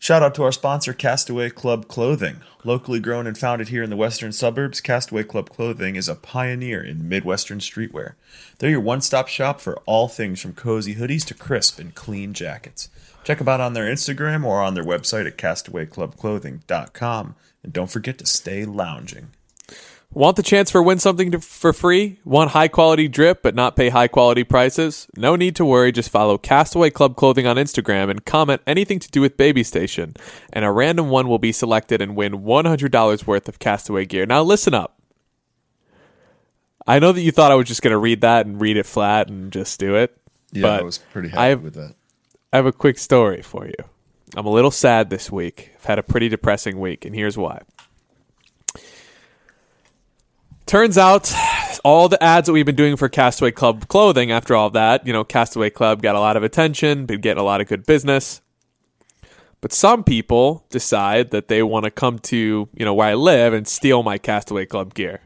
Shout out to our sponsor, Castaway Club Clothing. Locally grown and founded here in the western suburbs, Castaway Club Clothing is a pioneer in Midwestern streetwear. They're your one stop shop for all things from cozy hoodies to crisp and clean jackets. Check them out on their Instagram or on their website at castawayclubclothing.com. And don't forget to stay lounging. Want the chance for win something to, for free? Want high quality drip but not pay high quality prices? No need to worry. Just follow Castaway Club Clothing on Instagram and comment anything to do with Baby Station, and a random one will be selected and win $100 worth of Castaway gear. Now listen up. I know that you thought I was just going to read that and read it flat and just do it. Yeah, but I was pretty happy I have, with that. I have a quick story for you. I'm a little sad this week. I've had a pretty depressing week, and here's why. Turns out, all the ads that we've been doing for Castaway Club clothing, after all that, you know, Castaway Club got a lot of attention, been getting a lot of good business. But some people decide that they want to come to, you know, where I live and steal my Castaway Club gear.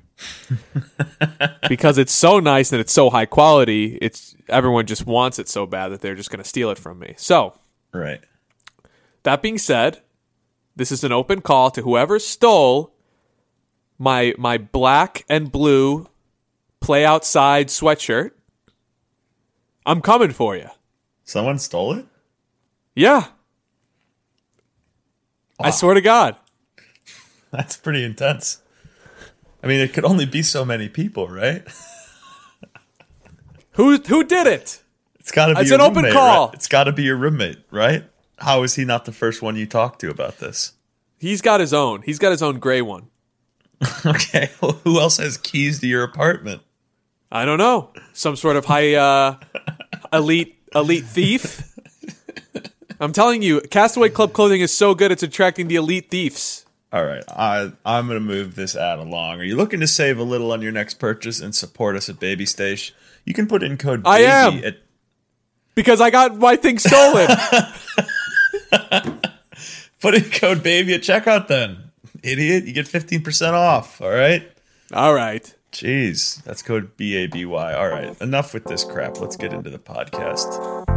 because it's so nice and it's so high quality, it's everyone just wants it so bad that they're just going to steal it from me. So, Right. that being said, this is an open call to whoever stole my my black and blue play outside sweatshirt. I'm coming for you. Someone stole it? Yeah. I swear to God. That's pretty intense. I mean, it could only be so many people, right? Who who did it? It's got to be It's your an open call. right? It's got to be your roommate, right? How is he not the first one you talked to about this? He's got his own. He's got his own gray one. Okay, well, who else has keys to your apartment? I don't know. Some sort of high uh elite elite thief. I'm telling you, Castaway Club clothing is so good it's attracting the elite thieves. All right, I, I'm going to move this ad along. Are you looking to save a little on your next purchase and support us at Baby Station? You can put in code I am. at Because I got my thing stolen. put in code baby at checkout. Then, idiot, you get 15% off. All right. All right. Jeez, that's code B A B Y. All right, enough with this crap. Let's get into the podcast.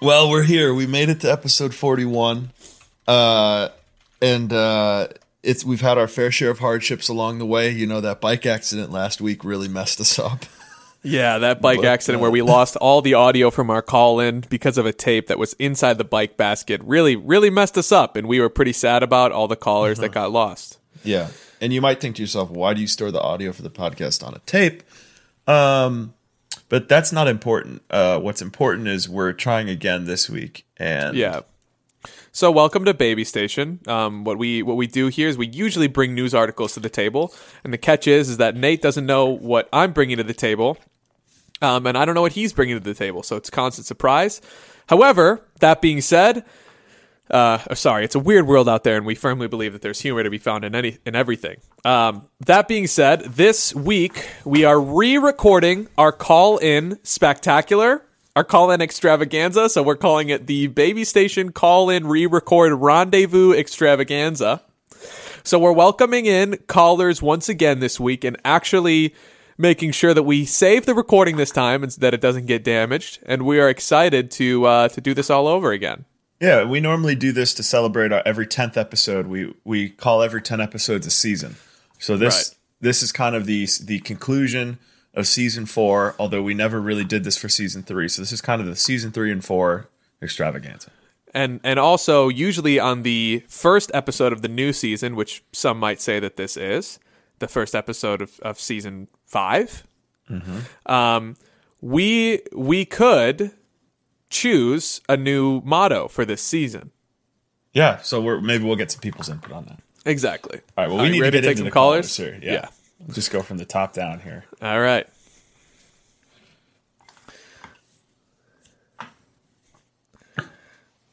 Well, we're here. We made it to episode 41. Uh, and uh, it's we've had our fair share of hardships along the way. You know that bike accident last week really messed us up. Yeah, that bike But, accident uh, where we lost all the audio from our call in because of a tape that was inside the bike basket really, really messed us up. And we were pretty sad about all the callers that got lost. Yeah. And you might think to yourself, why do you store the audio for the podcast on a tape? Um, but that's not important. Uh, what's important is we're trying again this week. And Yeah. So welcome to Baby Station. Um, what we what we do here is we usually bring news articles to the table, and the catch is is that Nate doesn't know what I'm bringing to the table, um, and I don't know what he's bringing to the table. So it's constant surprise. However, that being said, uh, oh, sorry, it's a weird world out there, and we firmly believe that there's humor to be found in any in everything. Um, that being said, this week we are re-recording our call-in spectacular, our call-in extravaganza. So we're calling it the Baby Station Call-in Re-record Rendezvous Extravaganza. So we're welcoming in callers once again this week, and actually making sure that we save the recording this time and that it doesn't get damaged. And we are excited to uh, to do this all over again. Yeah, we normally do this to celebrate our every tenth episode. We we call every ten episodes a season. So this Right. this is kind of the the conclusion of season four. Although we never really did this for season three, so this is kind of the season three and four extravaganza. and and also usually on the first episode of the new season, which some might say that this is the first episode of, of season 5 um, we we could choose a new motto for this season. Yeah, so we're maybe we'll get some people's input on that. Exactly. All right, well, we need to ready get take into some the callers. callers here. Yeah. We'll just go from the top down here. All right.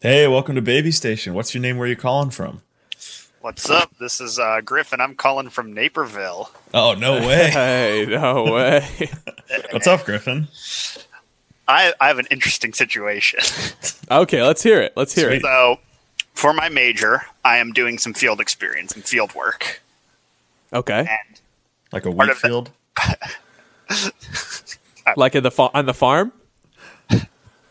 Hey, welcome to Baby Station. What's your name? Where are you calling from? What's up? This is uh, Griffin. I'm calling from Naperville. Oh no way! Hey, no way. What's up, Griffin? I, I have an interesting situation. okay, let's hear it. Let's hear Sweet. it. so, for my major, I am doing some field experience and field work. Okay, And Like a wheat of the- field? like in the fa- on the farm.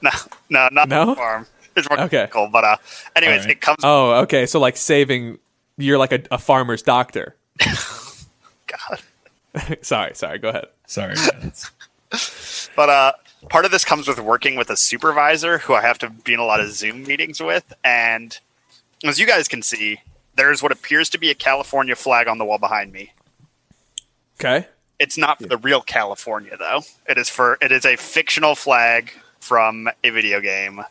no, no, not No? the farm. It's more Okay. technical, but uh, anyways, Alright. it comes. Oh, okay. So like saving. You're like a, a farmer's doctor. God. sorry, sorry. Go ahead. Sorry. But uh, part of this comes with working with a supervisor who I have to be in a lot of Zoom meetings with. And as you guys can see, there's what appears to be a California flag on the wall behind me. Okay. It's not for the real California, though. It is for it is a fictional flag from a video game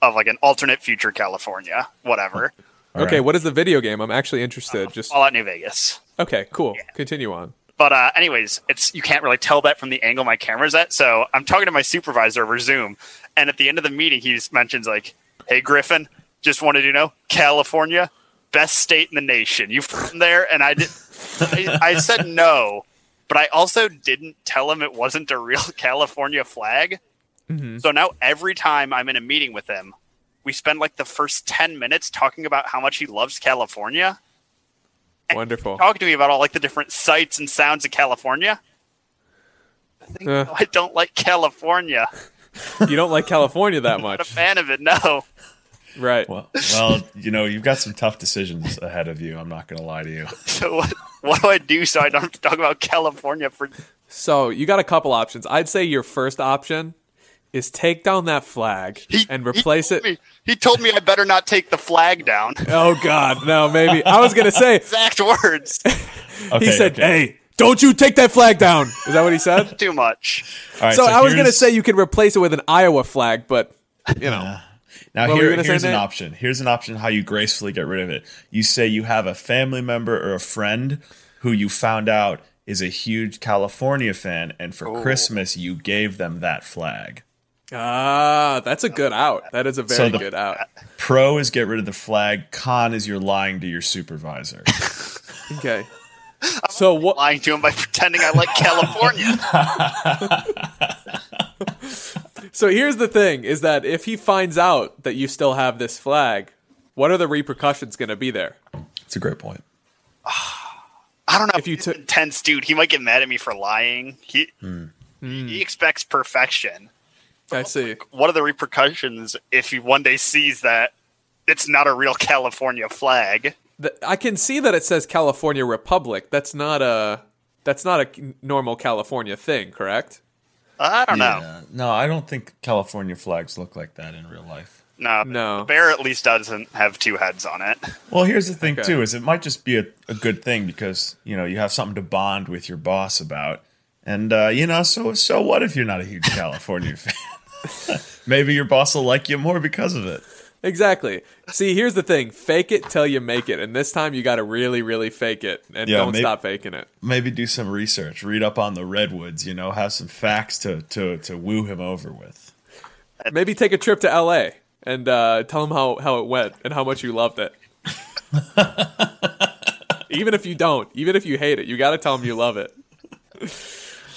of like an alternate future California, whatever. okay. right. What is the video game? I'm actually interested. Uh, Just All out New Vegas. okay. Cool. Continue on. But uh, anyways, it's you can't really tell that from the angle my camera's at. So I'm talking to my supervisor over Zoom, and at the end of the meeting, he mentions like, "Hey Griffin, just wanted to know California, best state in the nation. You from there?" And I did. I, I said no, but I also didn't tell him it wasn't a real California flag. So now every time I'm in a meeting with him, we spend like the first ten minutes talking about how much he loves California Wonderful. talking to me about all like the different sights and sounds of California. I think Uh. I don't like California. You don't like California that much. Not a fan of it. No. right? Well, well, you know, you've got some tough decisions ahead of you. I'm not going to lie to you. So what, what do I do so I don't have to talk about California for? So you got a couple options. I'd say your first option is take down that flag He, and replace told it. Me, he told me I better not take the flag down. Oh God, no, maybe I was gonna say. Exact words. Okay, he said, okay. "Hey, don't you take that flag down." Is that what he said? Too much. All right, so, I was gonna say you could replace it with an Iowa flag, but you know, Now What here, here's an Nate? option. Here's an option how you gracefully get rid of it. You say you have a family member or a friend who you found out is a huge California fan, and for Christmas you gave them that flag. Ah, that's a good out. That is a very So the- good out. Pro is get rid of the flag. Con is you're lying to your supervisor. Okay. So what? Lying to him by pretending I like California. So here's the thing: is that if he finds out that you still have this flag, what are the repercussions going to be there? It's a great point. I don't know. If you He's took- intense dude, he might get mad at me for lying. He Hmm. he expects perfection. I see. what are the repercussions if he one day sees that it's not a real California flag? The- I can see that it says California Republic. That's not a that's not a normal California thing, correct? I don't know. Yeah. No, I don't think California flags look like that in real life. No, No. The bear at least doesn't have two heads on it. Well, here's the thing Okay. too: is it might just be a, a good thing because you know you have something to bond with your boss about, and uh, you know, so so what if you're not a huge California fan? Maybe your boss will like you more because of it. Exactly. See, here's the thing: fake it till you make it, and this time you got to really, really fake it, and Yeah, don't maybe- stop faking it. Maybe do some research, read up on the redwoods. You know, have some facts to to to woo him over with. Maybe take a trip to L.A. and uh, tell him how how it went and how much you loved it. even if you don't, even if you hate it, you got to tell him you love it.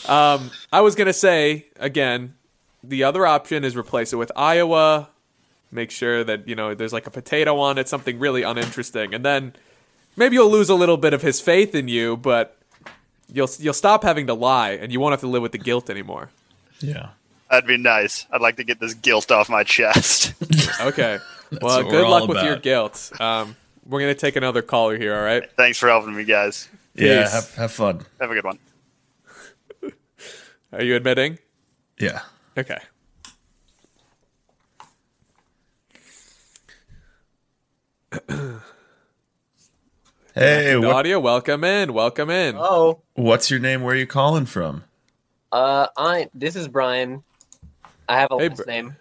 Um, I was gonna say again, the other option is replace it with Iowa. Make sure that you know there's like a potato on it, something really uninteresting, and then maybe you'll lose a little bit of his faith in you, but you'll you'll stop having to lie, and you won't have to live with the guilt anymore. Yeah. That'd be nice. I'd like to get this guilt off my chest. Okay. well, good luck all with your guilt. Um, we're gonna take another caller here. All right. Thanks for helping me, guys. Yeah. Have, have fun. Have a good one. Are you admitting? Yeah. Okay. Hey, The what, audio. Welcome in. Welcome in. Oh, what's your name? Where are you calling from? uh, I. This is Brian. I have a Hey, last Br- name.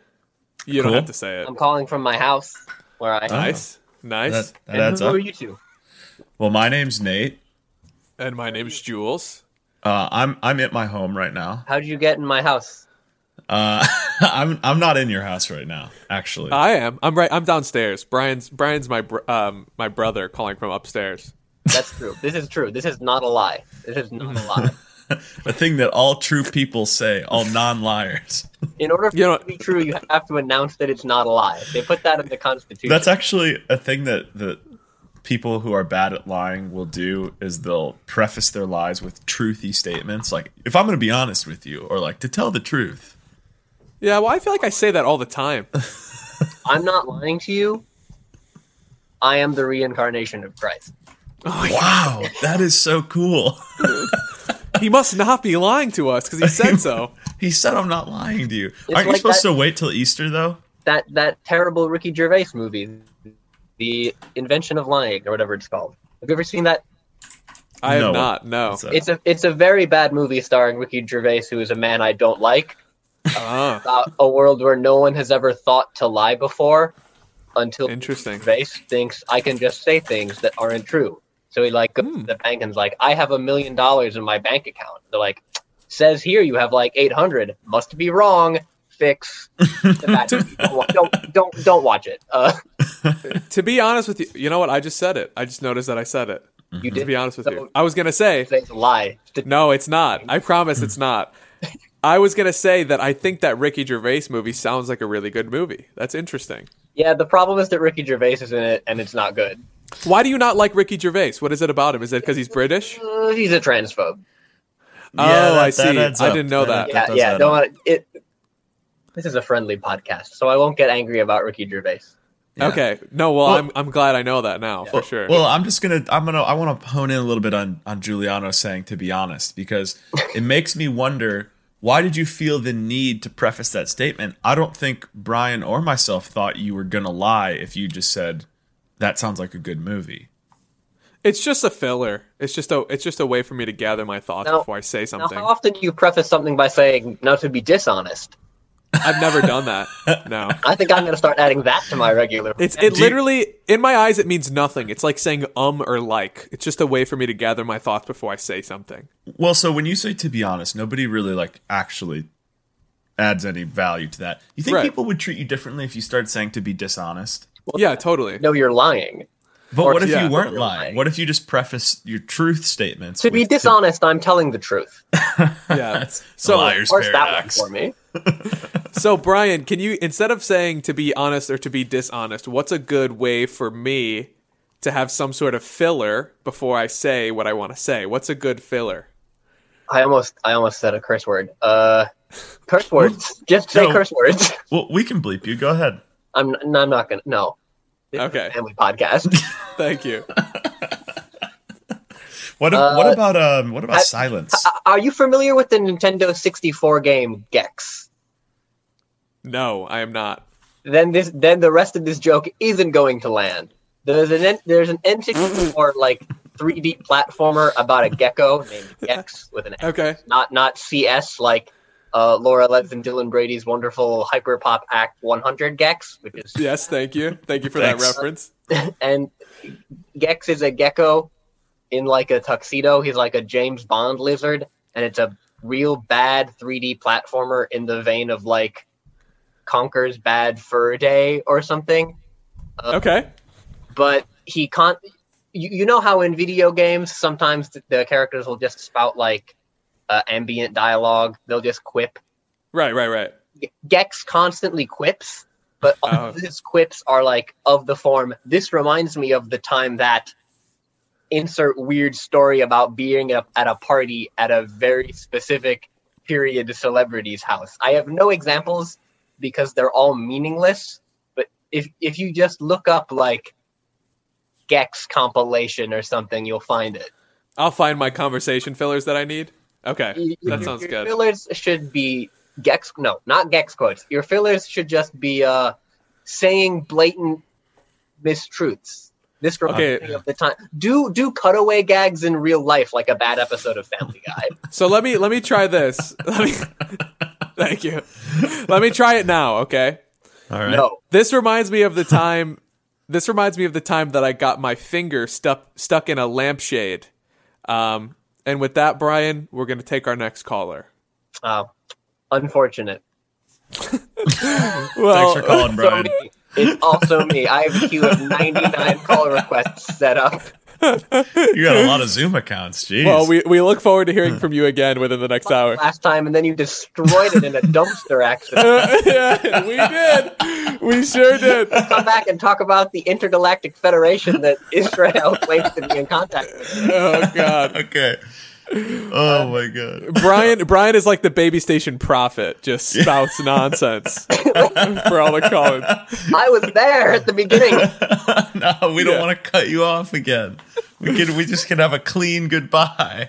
You don't Cool. have to say it. I'm calling from my house where I. Nice. Nice. That, that And adds who up. are you two? Well, my name's Nate. And my name's Jules. Uh, I'm I'm at my home right now. How did you get in my house? Uh, I'm I'm not in your house right now, actually. I am. I'm right. I'm downstairs. Brian's Brian's my br- um my brother calling from upstairs. That's true. This is true. This is not a lie. This is not a lie. a thing that all true people say, all non-liars. In order for You know- it to be true, you have to announce that it's not a lie. They put that in the Constitution. That's actually a thing that that people who are bad at lying will do is they'll preface their lies with truthy statements like if I'm going to be honest with you or like to tell the truth. Yeah, well, I feel like I say that all the time. I'm not lying to you. I am the reincarnation of Christ. Oh, wow, that is so cool. he must not be lying to us because he said so. he said I'm not lying to you. Aren't you supposed that- to wait till Easter though? That that terrible Ricky Gervais movie, The Invention of Lying, or whatever it's called. Have you ever seen that? I No. have not. No. It's a it's a very bad movie starring Ricky Gervais, who is a man I don't like. Ah, About a world where no one has ever thought to lie before, until interesting. Gervais thinks I can just say things that aren't true. So he like goes Hmm. the bank and's like, I have a million dollars in my bank account. They're like, says here you have like eight hundred. Must be wrong. Fix. Don't, don't don't don't watch it. Uh, To be honest with you, you know what? I just said it. I just noticed that I said it. you To did be honest with So- you, I was gonna say say it's a lie. no. It's not. I promise it's not. I was gonna say that I think that Ricky Gervais movie sounds like a really good movie. That's interesting. Yeah, the problem is that Ricky Gervais is in it, and it's not good. Why do you not like Ricky Gervais? What is it about him? Is it because he's British? Uh, he's a transphobe. Oh, I that see. I didn't know that. Yeah, does yeah. add Don't want it. This is a friendly podcast, so I won't get angry about Ricky Gervais. Yeah. Okay. No, well, Well- I'm I'm glad I know that now for sure. Well, I'm just gonna I'm gonna I want to hone in a little bit on on Giuliano saying to be honest because it makes me wonder why did you feel the need to preface that statement? I don't think Brian or myself thought you were gonna lie if you just said that sounds like a good movie. it's just a filler. It's just a it's just a way for me to gather my thoughts Now- before I say Now, something. how often do you preface something by saying "not to be dishonest"? I've never done that. No. I think I'm going to start adding that to my regular. It's it Do you- literally in my eyes it means nothing. It's like saying um or like. It's just a way for me to gather my thoughts before I say something. Well, so when you say to be honest, nobody really like actually adds any value to that. You think Right. people would treat you differently if you started saying to be dishonest? Yeah, totally. no, you're lying. But Or what if yeah. you weren't lying? lying. What if you just preface your truth statements? To be with dishonest, I'm telling the truth. Yeah. That's So, the liar's Parse that one paradox. for me. So Brian, can you instead of saying to be honest or to be dishonest, what's a good way for me to have some sort of filler before I say what I want to say? What's a good filler? I almost, I almost said a curse word. Uh, curse words. Just say No. curse words. Well, we can bleep you. Go ahead. I'm, I'm not gonna. No. This is a Okay. family podcast. Thank you. What Uh, what about um what about I- silence? Are you familiar with the Nintendo 64 game Gex? No, I am not. Then this, then the rest of this joke isn't going to land. There's an N- there's an N64 like 3D platformer about a gecko named Gex with an X, Okay. not not CS like uh, Laura Les and Dylan Brady's wonderful Hyper Pop Act 100 gecs, which is Yes, thank you. Thank you for that reference. and Gex is a gecko in like a tuxedo. He's like a James Bond lizard, and it's a real bad 3D platformer in the vein of like Conker's Bad Fur Day or something. Okay. But he can't. You, you know how in video games sometimes the, the characters will just spout like uh, ambient dialogue. They'll just quip. Right, right, right. Gex constantly quips, but all Oh. of his quips are like of the form. This reminds me of the time that insert weird story about being a, at a party at a very specific period celebrity's house. I have no examples because they're all meaningless. But if if you just look up like Gex compilation or something, you'll find it. I'll find my conversation fillers that I need. Okay. Y- That your- sounds your good. Fillers should be Gex. No, not Gex quotes. Your fillers should just be uh, saying blatant mistruths. This reminds Okay. of the time. Do do cutaway gags in real life, like a bad episode of Family Guy. So let me let me try this. Let me Thank you. Let me try it now, okay? All right. No, This reminds me of the time this reminds me of the time that I got my finger stuck stuck in a lampshade. Um and with that, Brian, we're gonna take our next caller. uh, unfortunate. Well, Thanks for calling, So Brian. me. It's also me. I have a queue of 99 call requests set up. You got a lot of Zoom accounts. Jeez. well, we, we look forward to hearing from you again within the next hour. Last time, and then you destroyed it in a dumpster accident. yeah, we did. We sure did. Come back and talk about the intergalactic federation that Israel claims to be in contact with. Oh God. okay. Oh my god. Brian Brian is like the baby station prophet, just spouts nonsense for all the callers. I was there at the beginning. no, we don't Yeah. want to cut you off again. We can. We just can have a clean goodbye.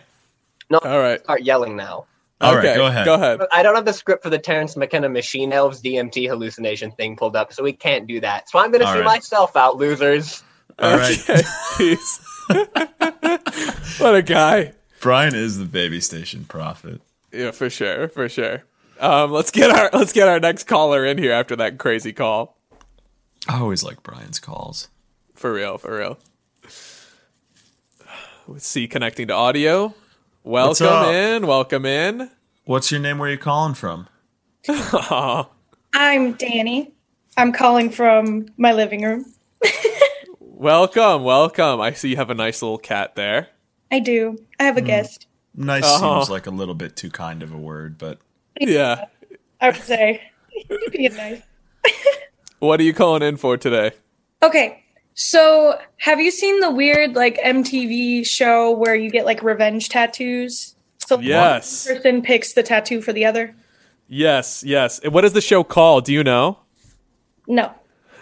No, All right. start yelling now. All right, okay, go ahead. Go ahead. I don't have the script for the Terence McKenna Machine Elves DMT hallucination thing pulled up, so we can't do that. So I'm going to All see right. myself out, losers. All right. Okay, peace. what a guy. Brian is the baby station prophet. Yeah, for sure, for sure. Um, let's get our let's get our next caller in here after that crazy call. I always like Brian's calls. For real, for real. Let's see, connecting to audio. Welcome in, welcome in. What's your name? Where are you calling from? I'm Danny. I'm calling from my living room. Welcome, welcome. I see you have a nice little cat there. I do. I have a guest. Nice Uh-huh. seems like a little bit too kind of a word, but Yeah. I would say. You're being nice. What are you calling in for today? Okay. So, have you seen the weird like MTV show where you get like revenge tattoos? So Yes. one person picks the tattoo for the other. Yes, yes. What is the show called? Do you know? No.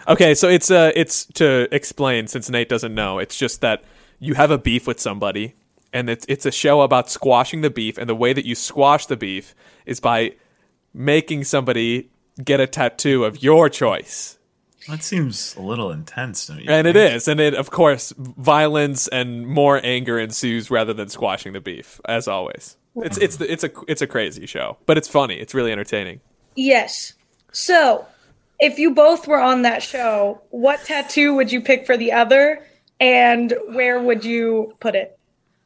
Okay, so it's uh it's to explain since Nate doesn't know. It's just that you have a beef with somebody and it's it's a show about squashing the beef and the way that you squash the beef is by making somebody get a tattoo of your choice. that seems a little intense, don't you? And it think? is. And it of course violence and more anger ensues rather than squashing the beef as always. It's it's the, it's a it's a crazy show, but it's funny. It's really entertaining. Yes. So, if you both were on that show, what tattoo would you pick for the other and where would you put it?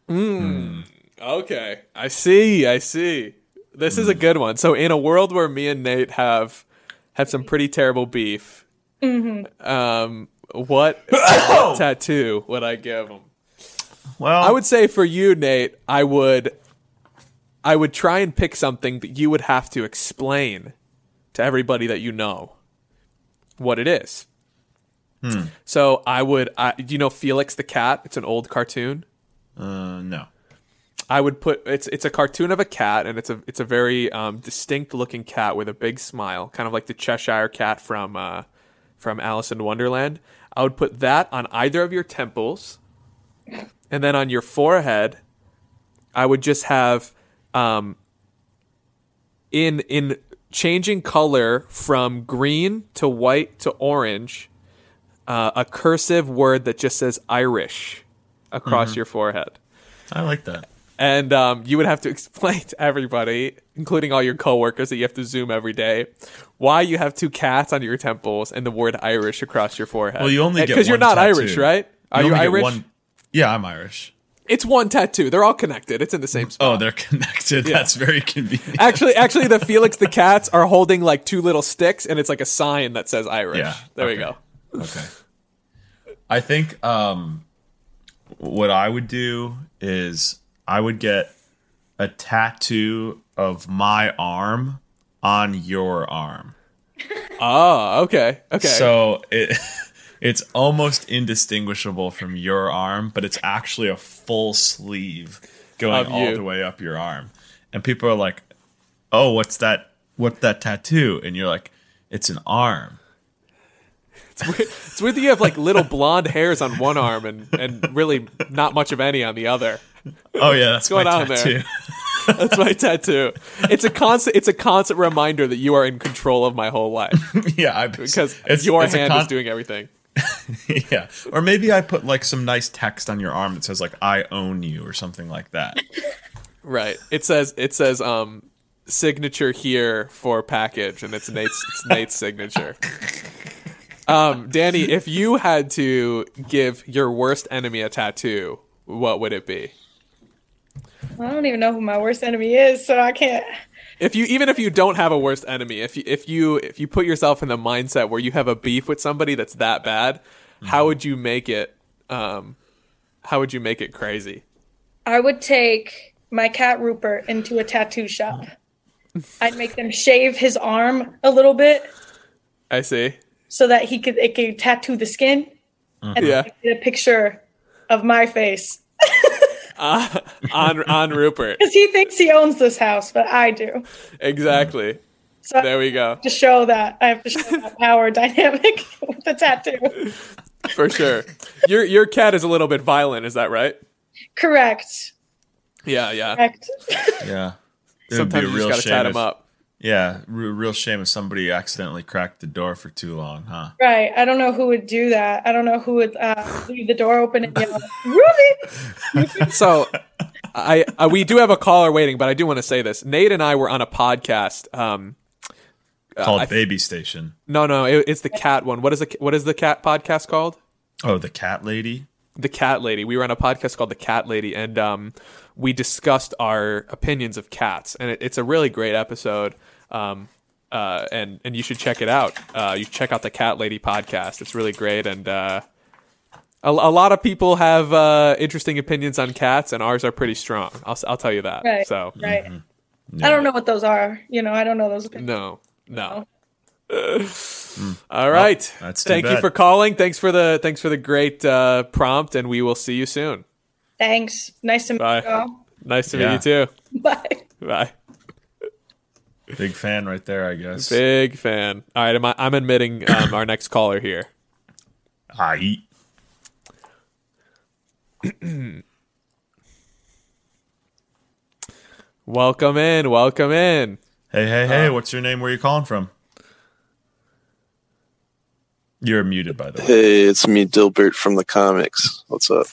Hmm. Hmm. Okay, I see. I see. This is a hmm. good one. So, in a world where me and Nate have have some pretty terrible beef, mm-hmm. um, what, what oh! tattoo would I give him? Well, I would say for you, Nate, I would, I would try and pick something that you would have to explain to everybody that you know what it is. So I would, I, you know Felix the cat? It's an old cartoon. Uh, no. I would put it's it's a cartoon of a cat, and it's a it's a very um, distinct looking cat with a big smile, kind of like the Cheshire cat from uh, from Alice in Wonderland. I would put that on either of your temples, and then on your forehead, I would just have um, in in changing color from green to white to orange, uh, a cursive word that just says Irish across your forehead I like that. and um, you would have to explain to everybody, including all your coworkers, that you have to Zoom every day, why you have two cats on your temples and the word Irish across your forehead. Well, you only get because you're not tattoo. Irish, right? Are you, get Irish? one- Yeah, I'm Irish. It's one tattoo. They're all connected. It's in the same spot. Oh, they're connected. That's very convenient. Actually, actually, the Felix the cats are holding like two little sticks, and it's like a sign that says Irish. Yeah, There we go. Okay. I think um, what I would do is I would get a tattoo of my arm on your arm. Oh, okay, okay. So it it's almost indistinguishable from your arm, but it's actually a full sleeve going all the way up your arm. And people are like, "Oh, what's that? What's that tattoo?" And you're like, "It's an arm." It's weird that you have like little blonde hairs on one arm and and really not much of any on the other. Oh yeah, that's going my on there? That's my tattoo. It's a constant. It's a constant reminder that you are in control of my whole life yeah, I, because it's, your it's hand con- is doing everything. yeah, or maybe I put like some nice text on your arm that says like "I own you" or something like that. Right. It says it says um signature here for package, and it's Nate's it's Nate's signature. Um, Danny, if you had to give your worst enemy a tattoo, what would it be? I don't even know who my worst enemy is, so I can't. if you even if you don't have a worst enemy, if you if you if you put yourself in the mindset where you have a beef with somebody that's that bad, how would you make it? Um, how would you make it crazy? I would take my cat Rupert into a tattoo shop. I'd make them shave his arm a little bit I see. So that he could it could tattoo the skin uh-huh. and Yeah. get a picture of my face uh, On on Rupert. because he thinks he owns this house, but I do. Exactly. So There we go. to show that I have to show that power dynamic with the tattoo. For sure. Your your cat is a little bit violent, is that right? Correct. Yeah, yeah. Correct. Yeah. It would be Sometimes a you real just gotta shame tat if- him up. Yeah, re- real shame if somebody accidentally cracked the door for too long, huh? Right. I don't know who would do that. I don't know who would uh, leave the door open and yell, Ruby! So, I, I we do have a caller waiting, but I do want to say this. Nate and I were on a podcast. Um, Called I- Baby Station. no, no, it, it's the cat one. What is the what is the cat podcast called? Oh, the cat lady. the cat lady we were on a podcast called the cat lady and um, we discussed our opinions of cats and it, it's a really great episode um, uh, and and you should check it out uh, you check out the cat lady podcast it's really great and uh, a, a lot of people have uh, interesting opinions on cats and ours are pretty strong i'll, s- I'll tell you that Right. so Right. I don't know what those are. You know, I don't know those opinions. no no all right that's too thank you for calling thanks for the thanks for the great uh, prompt and we will see you soon Thanks. Nice to meet Bye. you all. nice to Yeah. meet you too Bye. bye Big fan right there, I guess. Big fan. All right, I'm, I'm admitting um, our next caller here. I Welcome in. Welcome in. Hey, hey, Uh, hey, what's your name? Where you calling from? You're muted, by the way. Hey, it's me, Dilbert from the comics. What's up?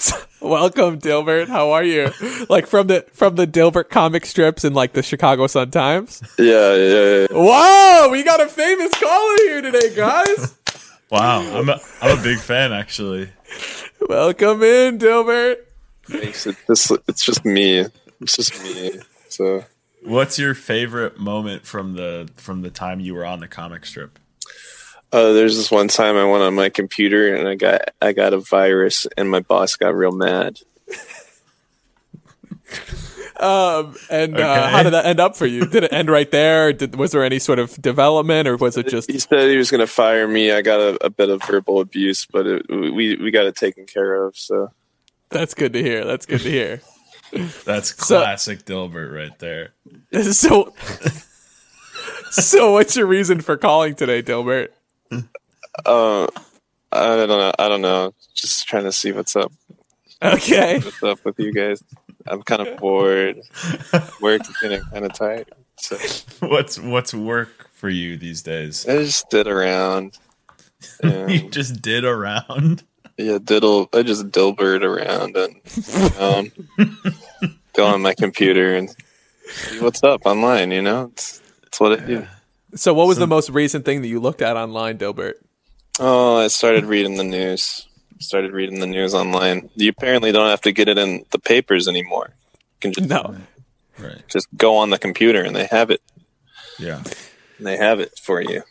Welcome, Dilbert. How are you? like from the from the Dilbert comic strips in like the Chicago Sun Times. Yeah, yeah, yeah. Whoa, we got a famous caller here today, guys. Wow, I'm a, I'm a big fan, actually. Welcome in, Dilbert. Thanks. It's just, it's just me. It's just me. So, What's your favorite moment from the from the time you were on the comic strip? Uh, there's this one time I went on my computer and I got I got a virus and my boss got real mad. Um, and uh, how did that end up for you? Did it end right there? Did, was there any sort of development, or was it just He said he was going to fire me. I got a, a bit of verbal abuse, but it, we we got it taken care of. So, that's good to hear? That's good to hear. That's So- classic Dilbert right there. So, so what's your reason for calling today, Dilbert? uh, I don't know. I don't know. Just trying to see what's up. Okay. What's up with you guys? I'm kind of bored. Work is getting kind of tight. So. What's what's work for you these days? I just did around. you just did around. yeah, diddle. I just dilbert around and um, go on my computer and see what's up online. You know, it's, it's what I do. So, what was the most recent thing that you looked at online, Dilbert? Oh, I started reading the news. Started reading the news online. You apparently don't have to get it in the papers anymore. You can just No. Right. just go on the computer and they have it. Yeah. And they have it for you.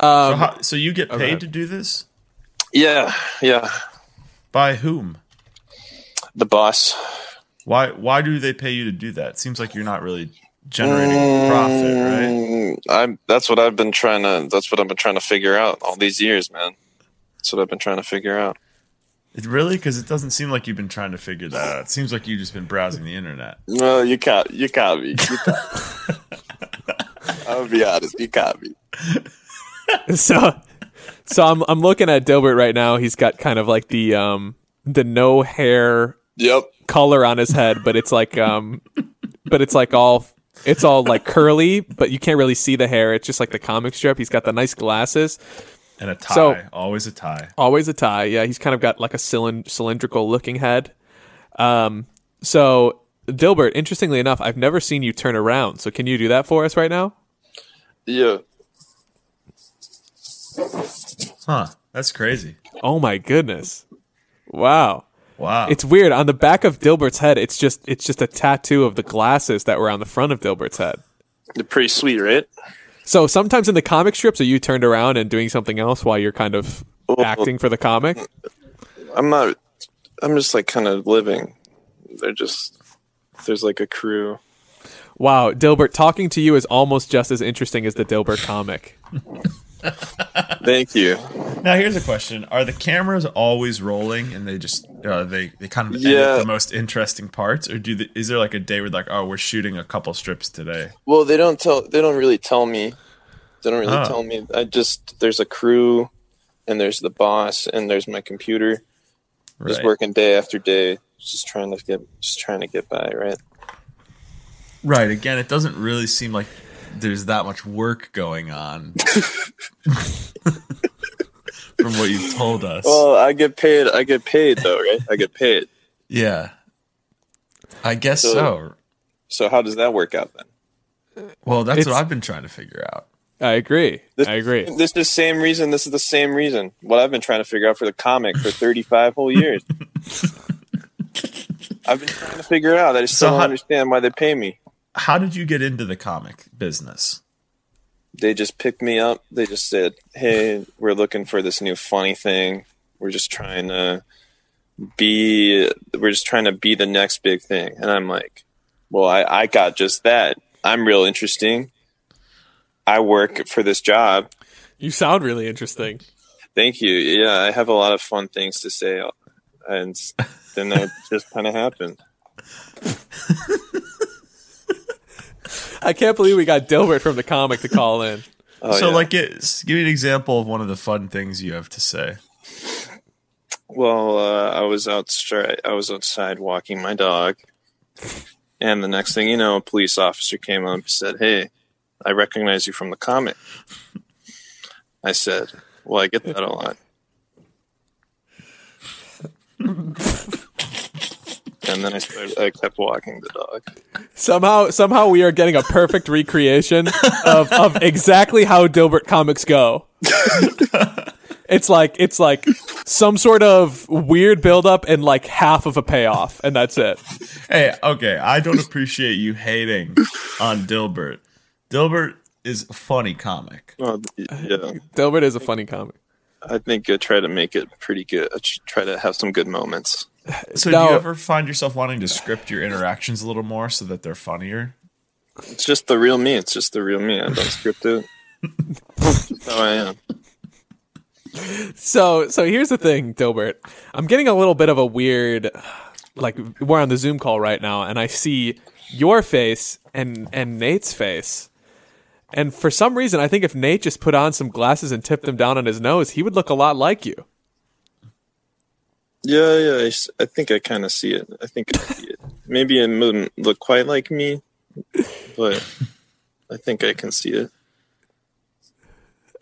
So, Um, how, so you get paid okay. to do this Yeah, yeah. by whom? The boss. Why why do they pay you to do that? It Seems like you're not really generating profit, right? Mm, I'm. That's what I've been trying to. That's what I've been trying to figure out all these years, man. That's what I've been trying to figure out. It really because it doesn't seem like you've been trying to figure that out. It seems like you've just been browsing the internet. No, you can't. You caught me. You caught I'll be honest. You caught me. so, so I'm I'm looking at Dilbert right now. He's got kind of like the um the no hair Yep. color on his head, but it's like um, but it's like all it's all like curly, but you can't really see the hair. It's just like the comic strip. He's got the nice glasses, And a tie, So- always a tie. always a tie. Yeah, he's kind of got like a cylind- cylindrical looking head. Um, so Dilbert, interestingly enough, I've never seen you turn around. So can you do that for us right now? Yeah. Huh? That's crazy. Oh my goodness! Wow. Wow. It's weird. On the back of Dilbert's head, it's just it's just a tattoo of the glasses that were on the front of Dilbert's head. They're pretty sweet, right? So sometimes in the comic strips, are you turned around and doing something else while you're kind of Well, acting for the comic? I'm not. I'm just like kind of living. They're just. There's like a crew. Wow, Dilbert, talking to you is almost just as interesting as the Dilbert comic. Thank you. Now here's a question: Are the cameras always rolling, and they just uh, they they kind of Yeah. edit the most interesting parts, or do the, is there like a day where like, oh, we're shooting a couple strips today? Well, they don't tell. They don't really tell me. They don't really Oh. tell me. I just there's a crew, and there's the boss, and there's my computer. Just working day after day, just trying to get, just trying to get by, right? Right. Again, it doesn't really seem like there's that much work going on. From what you've told us. Well, I get paid. I get paid though, right? I get paid. yeah. I guess So- so. So how does that work out then? Well, that's It's- what I've been trying to figure out. I agree. This, I agree. This is the same reason. This is the same reason. What I've been trying to figure out for the comic for 35 whole years. I've been trying to figure it out. I just So don't how- understand why they pay me. How did you get into the comic business? They just picked me up. They just said, "Hey, we're looking for this new funny thing. We're just trying to be. We're just trying to be the next big thing." And I'm like, "Well, I, I got just that. I'm real interesting. I work for this job. You sound really interesting. Thank you. Yeah, I have a lot of fun things to say, and then that just kind of happened. I can't believe we got Dilbert from the comic to call in. Oh, so, yeah. like, it, give me an example of one of the fun things you have to say. well, uh, I was outside. I was outside walking my dog, and the next thing you know, a police officer came up and said, "Hey, I recognize you from the comic." I said, "Well, I get that a lot." and then I started. I kept walking the dog. Somehow, somehow, we are getting a perfect recreation of, of exactly how Dilbert comics go. it's like it's like some sort of weird buildup and like half of a payoff, and that's it. Hey, okay, I don't appreciate you hating on Dilbert. Dilbert is a funny comic. Well, yeah. Dilbert is a funny comic. I think I try to make it pretty good. I try to have some good moments. So, No. do you ever find yourself wanting to script your interactions a little more so that they're funnier? It's just the real me. It's just the real me. I don't script it. It's how I am. So, so here's the thing, Dilbert. I'm getting a little bit of a weird, like we're on the Zoom call right now, and I see your face and and Nate's face, and for some reason, I think if Nate just put on some glasses and tipped them down on his nose, he would look a lot like you. Yeah, yeah. I, s- I think I kind of see it. I think I see it. Maybe it wouldn't look quite like me, but I think I can see it.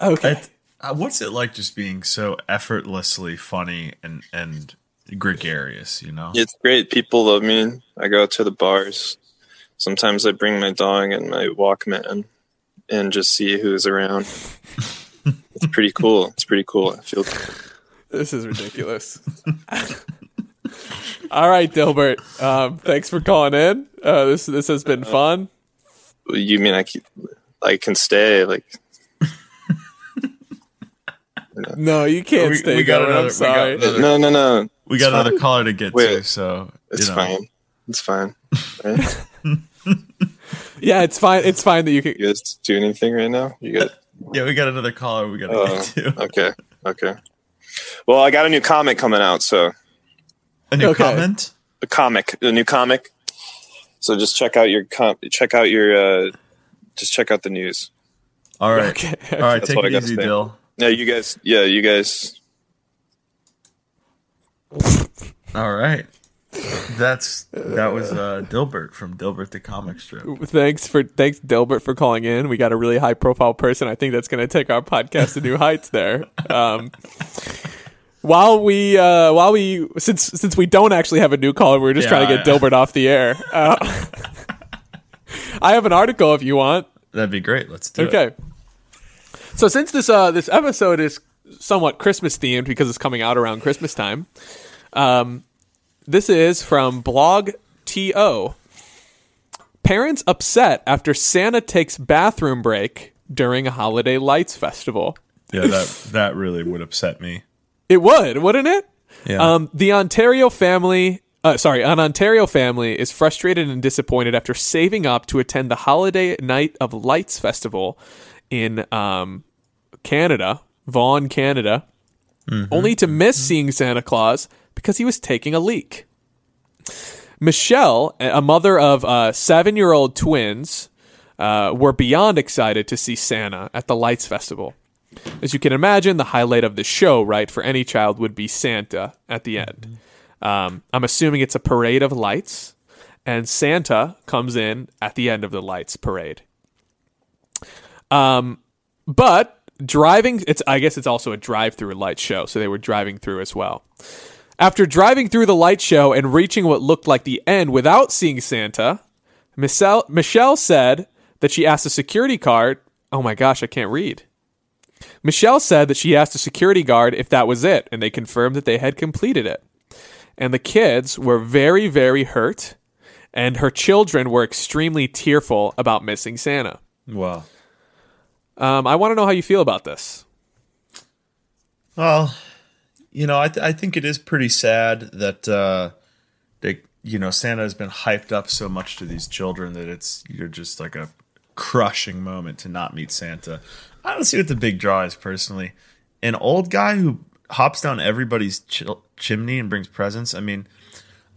Okay. Uh, what's it like just being so effortlessly funny and and gregarious? You know, It's great. People love me. I go out to the bars. Sometimes I bring my dog and my Walkman and just see who's around. it's pretty cool. It's pretty cool. I feel This is ridiculous. All right, Dilbert. Um, thanks for calling in. Uh, this this has been fun. you mean I keep, I can stay like No, you can't We- stay. we got Dilbert. another- I'm we got sorry. another- no no no we got It's another fine. caller to get to, so it's you know. fine it's fine right? Yeah, it's fine. It's fine that you can. you guys do anything right now you guys Yeah, we got another caller we got to Oh, get to. okay okay well I got a new comic coming out so A new Okay. comment? a comic a new comic so just check out your com- check out your uh just check out the news All right, Okay. all right. That's Take I it gotta easy, say. Dill. yeah you guys yeah you guys All right. That's that was uh, Dilbert from Dilbert the comic strip. Thanks for thanks Dilbert for calling in. We got a really high profile person. I think that's going to take our podcast to new heights. There. Um, while we uh, while we since since we don't actually have a new caller, we're just Yeah, trying to get I- Dilbert off the air. Uh, I have an article if you want. That'd be great. Let's do it. Okay. So since this uh this episode is somewhat Christmas themed because it's coming out around Christmas time, um, this is from Blog To. Parents upset after Santa takes bathroom break during a holiday lights festival. Yeah, that that really would upset me. It would, wouldn't it? Yeah. Um, the Ontario family, uh, sorry, an Ontario family is frustrated and disappointed after saving up to attend the Holiday Night of Lights festival in um, Canada, Vaughan, Canada, only to miss seeing Santa Claus because he was taking a leak. Michelle, a mother of uh, seven year old twins, uh, were beyond excited to see Santa at the Lights Festival. As you can imagine, the highlight of the show, right, for any child would be Santa at the end. Um, I'm assuming it's a parade of lights, and Santa comes in at the end of the lights parade. Um, but driving, it's I guess it's also a drive-through light show, so they were driving through as well. After driving through the light show and reaching what looked like the end without seeing Santa, Michelle, Michelle said that she asked a security guard. Oh my gosh, I can't read. Michelle said that she asked a security guard if that was it, and they confirmed that they had completed it. And the kids were very, very hurt, and her children were extremely tearful about missing Santa. Wow. Um, I want to know how you feel about this. Well, you know, I, th- I think it is pretty sad that uh, they, you know, Santa has been hyped up so much to these children that it's you're just like a crushing moment to not meet Santa. I don't see what the big draw is personally. An old guy who hops down everybody's ch- chimney and brings presents. I mean,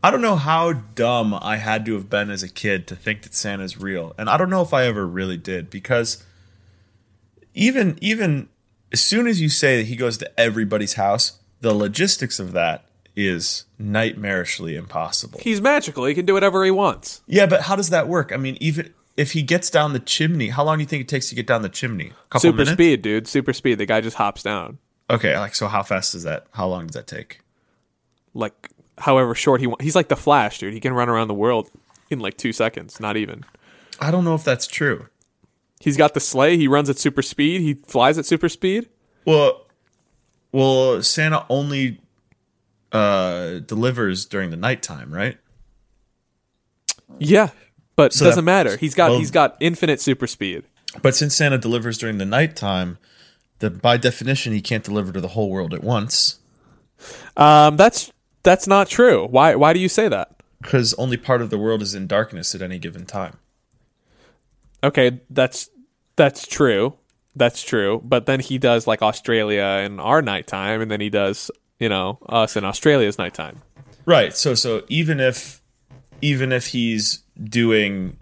I don't know how dumb I had to have been as a kid to think that Santa's real, and I don't know if I ever really did because even even as soon as you say that he goes to everybody's house, the logistics of that is nightmarishly impossible. He's magical. He can do whatever he wants. Yeah, but how does that work? I mean, even if he gets down the chimney, how long do you think it takes to get down the chimney? A couple Super minutes? speed, dude. Super speed. The guy just hops down. Okay, like so how fast is that? How long does that take? Like, however short he wants. He's like the Flash, dude. He can run around the world in like two seconds. Not even. I don't know if that's true. He's got the sleigh. He runs at super speed. He flies at super speed. Well, well, Santa only uh delivers during the nighttime, right? Yeah, but So doesn't that- matter. He's got well- he's got infinite super speed. But since Santa delivers during the nighttime, then by definition he can't deliver to the whole world at once Um, that's that's not true. Why why do you say that? because only part of the world is in darkness at any given time. Okay, that's that's true. That's true. But then he does like Australia in our nighttime, and then he does you know us in Australia's nighttime. Right. So so even if even if he's doing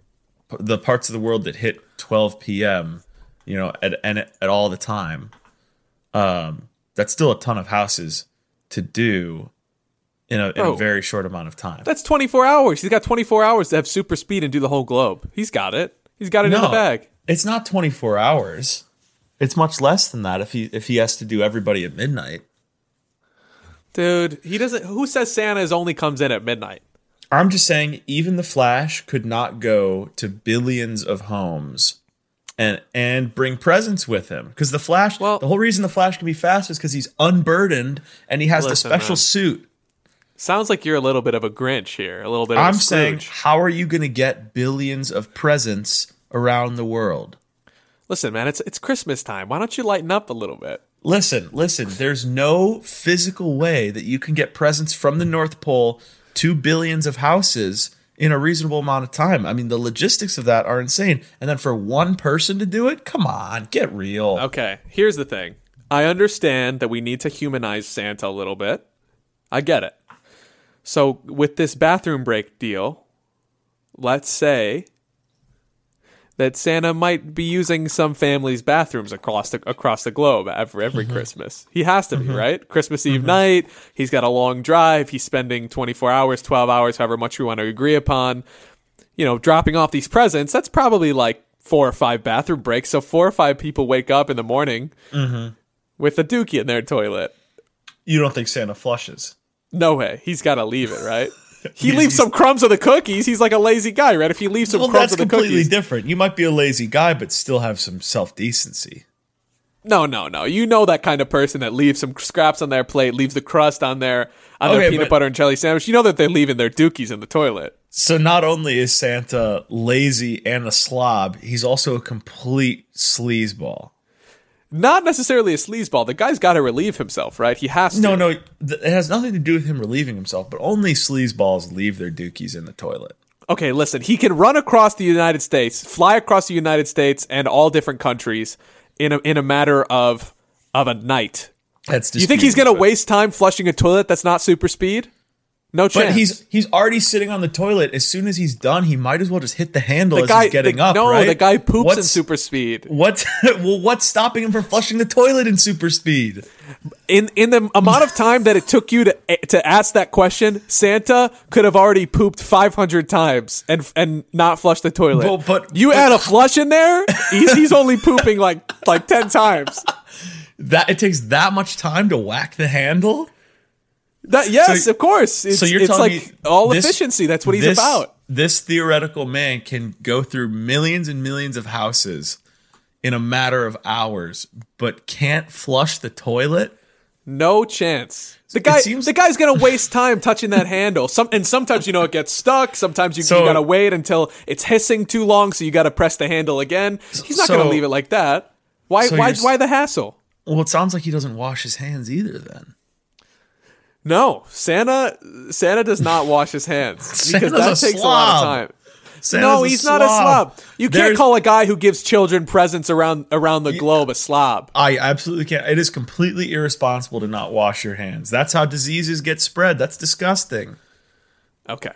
the parts of the world that hit 12 p.m., you know, at and at, all the time, um, that's still a ton of houses to do in a, in Bro. a very short amount of time. That's twenty four hours. He's got twenty four hours to have super speed and do the whole globe. He's got it. He's got it in the bag. It's not 24 hours. It's much less than that if he if he has to do everybody at midnight. Dude, he doesn't. Who says Santa's only comes in at midnight? I'm just saying, even the Flash could not go to billions of homes and and bring presents with him because the Flash. Well- the whole reason the Flash can be fast is because he's unburdened and he has the special man. suit. Sounds like you're a little bit of a Grinch here. A little bit. Of I'm a saying, how are you going to get billions of presents around the world? Listen, man, it's it's Christmas time. Why don't you lighten up a little bit? Listen, listen. There's no physical way that you can get presents from the North Pole to billions of houses in a reasonable amount of time. I mean, the logistics of that are insane. And then for one person to do it, come on, get real. Okay, here's the thing. I understand that we need to humanize Santa a little bit. I get it. So with this bathroom break deal, let's say that Santa might be using some families' bathrooms across the across the globe every every mm-hmm. Christmas. He has to be, mm-hmm. right? Christmas Eve mm-hmm. night, he's got a long drive, he's spending 24 hours, 12 hours, however much we want to agree upon, you know, dropping off these presents. That's probably like four or five bathroom breaks. So four or five people wake up in the morning with a dookie in their toilet. You don't think Santa flushes? No way. He's got to leave it, right? He leaves some crumbs of the cookies. He's like a lazy guy, right? If he leaves some Well, crumbs of the cookies, that's completely different. You might be a lazy guy, but still have some self decency. No, no, no. You know that kind of person that leaves some scraps on their plate, leaves the crust on their on Okay, their peanut but- butter and jelly sandwich. You know that they're leaving their dookies in the toilet. So not only is Santa lazy and a slob, he's also a complete sleazeball. Not necessarily a sleazeball. The guy's got to relieve himself, right? He has to. No, no, it has nothing to do with him relieving himself, but only sleazeballs leave their dookies in the toilet. Okay, listen. He can run across the United States, fly across the United States and all different countries in a in a matter of of a night. That's You think he's going to waste time flushing a toilet that's not super speed? No chance. But he's he's already sitting on the toilet. As soon as he's done, he might as well just hit the handle the as guy he's getting the, up. No, right? the guy poops in what's, super speed. What's well? What's stopping him from flushing the toilet in super speed? In in the amount of time that it took you to to ask that question, Santa could have already pooped 500 times and and not flushed the toilet. Well, but- you but- add a flush in there, he's, he's only pooping like like 10 times. That it takes that much time to whack the handle. That yes, So- of course. It's, so you're it's telling like me all this- efficiency. That's what he's this- about. This theoretical man can go through millions and millions of houses in a matter of hours, but can't flush the toilet. No chance. The guy, seems- the guy's gonna waste time touching that handle. Some and sometimes you know it gets stuck. Sometimes you, So- you gotta wait until it's hissing too long, so you gotta press the handle again. He's not So- gonna leave it like that. Why? So why? Why the hassle? Well, it sounds like he doesn't wash his hands either. Then No, Santa. Santa does not wash his hands because Santa's that a takes a lot of time. Santa's no, he's not a slob. You can't call a guy who gives children presents around around the globe a slob. I absolutely can't. It is completely irresponsible to not wash your hands. That's how diseases get spread. That's disgusting. Okay,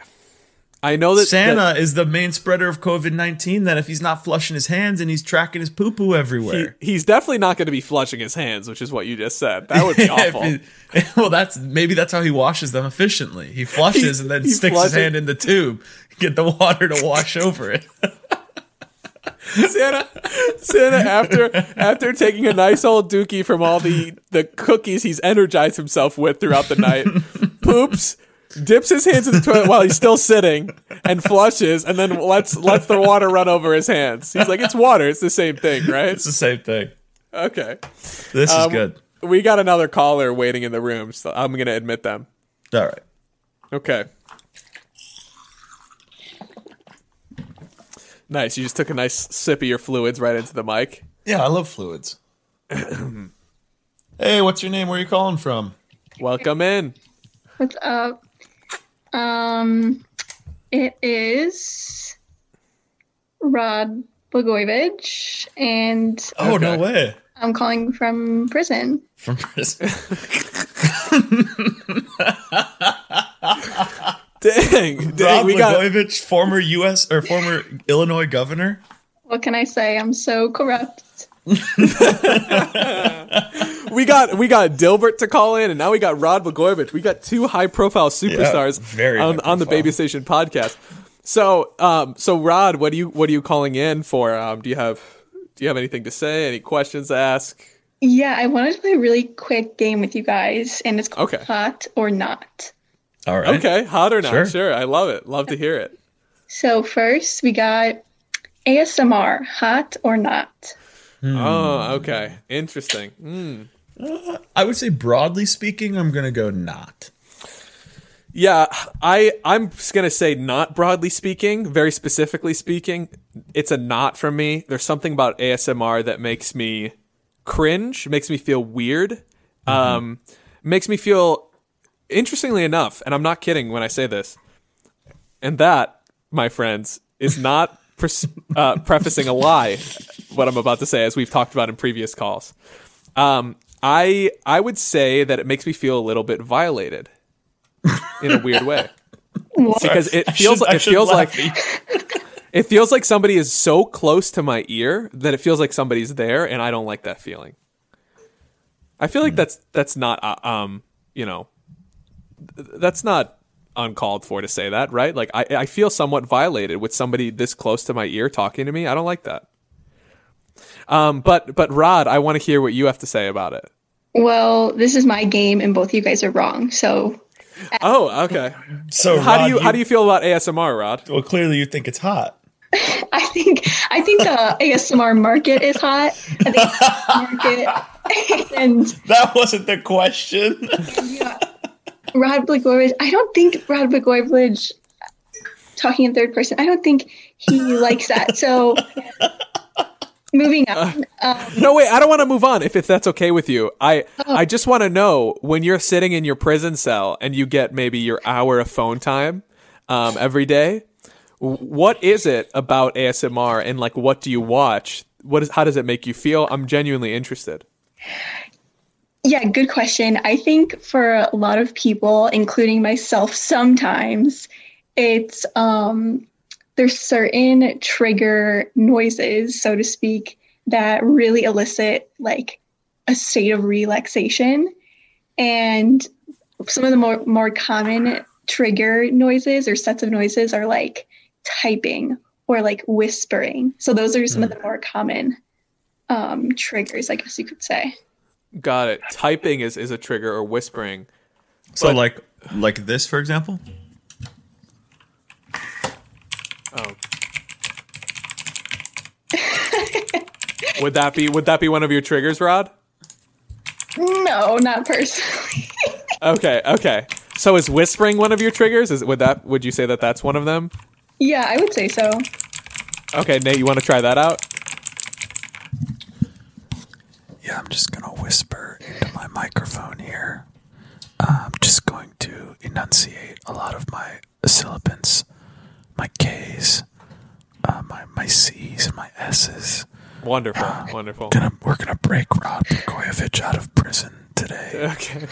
I know that Santa that is the main spreader of COVID nineteen. Then if he's not flushing his hands and he's tracking his poo poo he, everywhere. he's definitely not going to be flushing his hands, which is what you just said. That would be awful. he- well, that's maybe that's how he washes them efficiently. He flushes and then sticks flushes- his hand in the tube, get the water to wash over it. Santa, Santa, after after taking a nice old dookie from all the the cookies he's energized himself with throughout the night, poops, dips his hands in the toilet while he's still sitting, and flushes, and then lets lets the water run over his hands. He's like, "It's water. It's the same thing, right?" It's the same thing. Okay. This is Um, good. We got another caller waiting in the room, so I'm gonna admit them. All right. Okay. Nice. You just took a nice sip of your fluids right into the mic. Yeah, I love fluids. hey, what's your name? Where are you calling from? Welcome in. What's up? Um, it is Rod Blagojevich, and Oh Okay. no way! I'm calling from prison. From prison. Dang, dang, Rob we got Blagojevich, former U.S. or former Illinois governor. What can I say? I'm so corrupt. we got we got Dilbert to call in, and now we got Rod Blagojevich. We got two high profile superstars very on, high on the. Baby Station podcast. So, um, so Rod, what do you what are you calling in for? Um, do you have do you have anything to say? Any questions to ask? Yeah, I wanted to play a really quick game with you guys, and it's called Okay. Hot or Not. All right. Okay, hot or not? Sure. Sure, I love it. Love to hear it. So first, we got ASMR, hot or not. Oh, okay, interesting. Mm. I would say broadly speaking, I'm gonna go not. Yeah, I I'm just gonna say not broadly speaking, very specifically speaking, it's a not for me. There's something about ASMR that makes me cringe, makes me feel weird, um, makes me feel interestingly enough, and I'm not kidding when I say this, and that, my friends, is not pres- uh, prefacing a lie. What I'm about to say, as we've talked about in previous calls, um, I I would say that it makes me feel a little bit violated in a weird way because it feels should- I it feels like it feels like somebody is so close to my ear that it feels like somebody's there and I don't like that feeling. I feel Hmm. like that's that's not uh, um you know that's not uncalled for to say that right like I I feel somewhat violated with somebody this close to my ear talking to me I don't like that. Um but but Rod I want to hear what you have to say about it. Well, this is my game, and both of you guys are wrong. So Oh okay. So How Rod, do you how do you feel about ASMR Rod? Well, clearly you think it's hot. I think I think the ASMR market is hot. I think market and That wasn't the question. Rod Blagojevich. I don't think Rod Blagojevich talking in third person. I don't think he likes that. So moving on. Um, No, wait, I don't want to move on if, if that's okay with you. I Oh. I just want to know when you're sitting in your prison cell and you get maybe your hour of phone time um, every day, what is it about ASMR and like what do you watch? What is how does it make you feel? I'm genuinely interested. Yeah, good question. I think for a lot of people, including myself, sometimes it's um, there's certain trigger noises, so to speak, that really elicit like a state of relaxation. And some of the more more common trigger noises or sets of noises are like typing or like whispering. So those are some of the more common um, triggers, I guess you could say. Got it. Typing is, is a trigger or whispering. So But- like like this, for example. Oh. would that be would that be one of your triggers, Rod? No, not personally. Okay, okay. So is whispering one of your triggers? Is would that would you say that that's one of them? yeah, I would say so. Okay, Nate, you want to try that out? Yeah, I'm just gonna whisper into my microphone here. I'm just going to enunciate a lot of my syllabants, my K's, uh, my my C's, and my S's. Wonderful, wonderful. Gonna we're gonna break Rod Blagojevich out of prison today. Okay.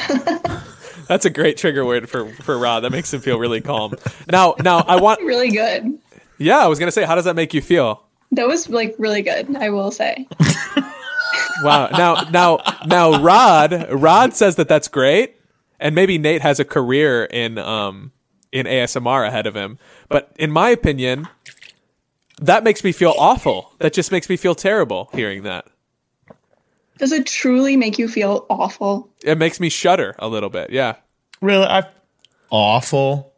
That's a great trigger word for for Rod. That makes him feel really calm. Now, now I want. Really good. Yeah, I was gonna say, how does that make you feel? That was like really good, I will say. Wow. Now, now, now, Rod, Rod says that that's great, and maybe Nate has a career in um in ASMR ahead of him. But in my opinion, that makes me feel awful. That just makes me feel terrible hearing that. Does it truly make you feel awful? It makes me shudder a little bit. Yeah. Really, I awful.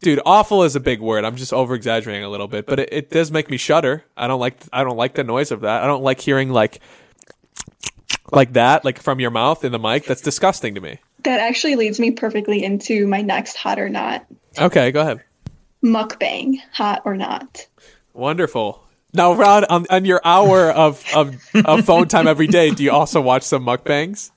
Dude, awful is a big word. I'm just over exaggerating a little bit, but it, it does make me shudder. I don't like I don't like the noise of that. I don't like hearing like like that, like from your mouth in the mic. That's disgusting to me. That actually leads me perfectly into my next hot or not Okay, go ahead. mukbang, hot or not. Wonderful. Now, Rod, on, on your hour of, of, of phone time every day, do you also watch some mukbangs?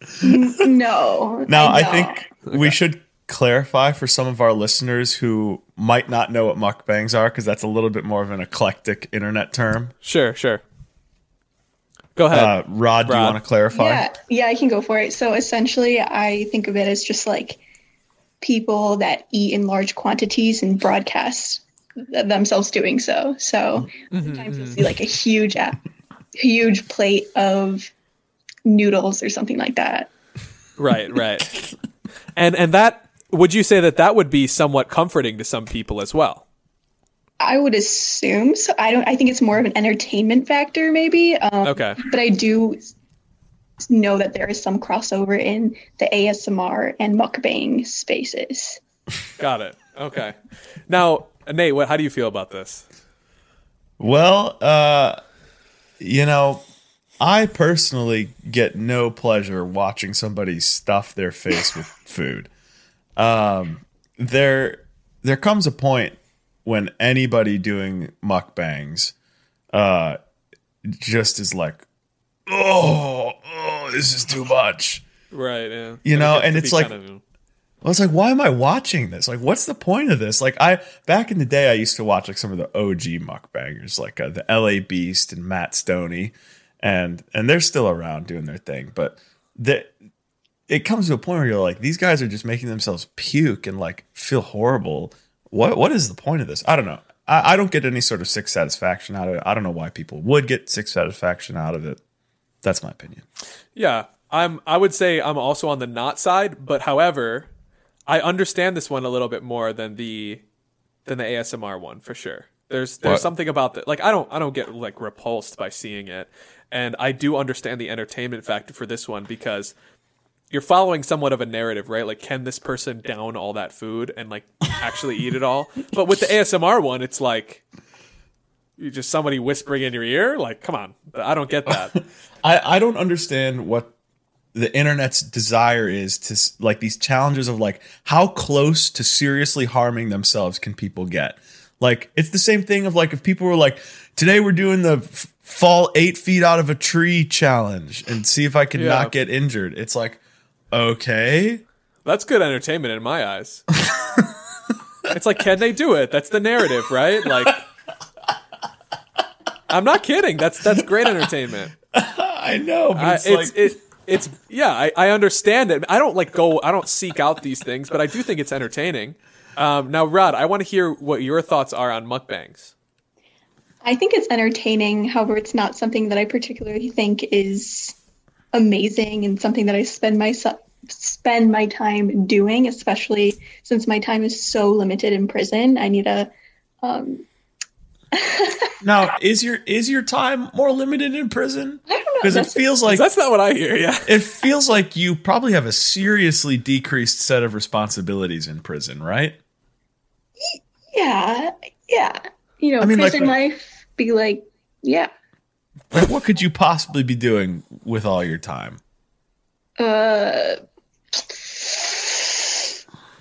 No. Now, I don't. think we should clarify for some of our listeners who might not know what mukbangs are, because that's a little bit more of an eclectic internet term. Sure, sure. Go ahead. Uh, Rod, do you want to clarify? Yeah, yeah, I can go for it. So essentially, I think of it as just like people that eat in large quantities and broadcast themselves doing so. So sometimes you'll see like a huge, a- huge plate of noodles or something like that. right, right. And and that would you say that that would be somewhat comforting to some people as well? I would assume so. I don't. I think it's more of an entertainment factor, maybe. Um, Okay. But I do know that there is some crossover in the ASMR and mukbang spaces. Got it. Okay. Now, Nate, what how do you feel about this? Well, uh, you know, I personally get no pleasure watching somebody stuff their face with food. Um, there, there comes a point when anybody doing mukbangs, uh, just is like, oh, oh, this is too much. Right, yeah. You know, and it's like- kind of- I was like, why am I watching this? Like, what's the point of this? Like, I back in the day, I used to watch like some of the OG mukbangers, like uh, the LA Beast and Matt Stonie, and and they're still around doing their thing. But the, it comes to a point where you're like, these guys are just making themselves puke and like feel horrible. What what is the point of this? I don't know. I, I don't get any sort of sick satisfaction out of it. I don't know why people would get sick satisfaction out of it. That's my opinion. Yeah, I'm. I would say I'm also on the not side, but however, I understand this one a little bit more than the than the ASMR one for sure. There's there's What? something about that. Like I don't I don't get like repulsed by seeing it, and I do understand the entertainment factor for this one because you're following somewhat of a narrative, right? Like, can this person down all that food and like actually eat it all? But with the ASMR one, it's like you just somebody whispering in your ear. Like, come on, I don't get that. I, I don't understand what the internet's desire is to like these challenges of like how close to seriously harming themselves can people get like it's the same thing of like if people were like today we're doing the f- fall eight feet out of a tree challenge and see if i can Yeah. not get injured it's like okay That's good entertainment in my eyes. it's like, can they do it? That's the narrative, right? Like, I'm not kidding. That's that's great entertainment. i know but I, it's, it's like it, it's yeah. I, I understand it. I don't like go. I don't seek out these things, but I do think it's entertaining. Um, now, Rod, I want to hear what your thoughts are on mukbangs. I think it's entertaining. However, it's not something that I particularly think is amazing and something that I spend my spend my time doing, especially since my time is so limited in prison. I need a um, now is your is your time more limited in prison I don't know. because it feels like That's not what I hear. Yeah. it feels like you probably have a seriously decreased set of responsibilities in prison, right? yeah, yeah. You know, I mean, like- prison life be like, yeah. Like, what could you possibly be doing with all your time? Uh,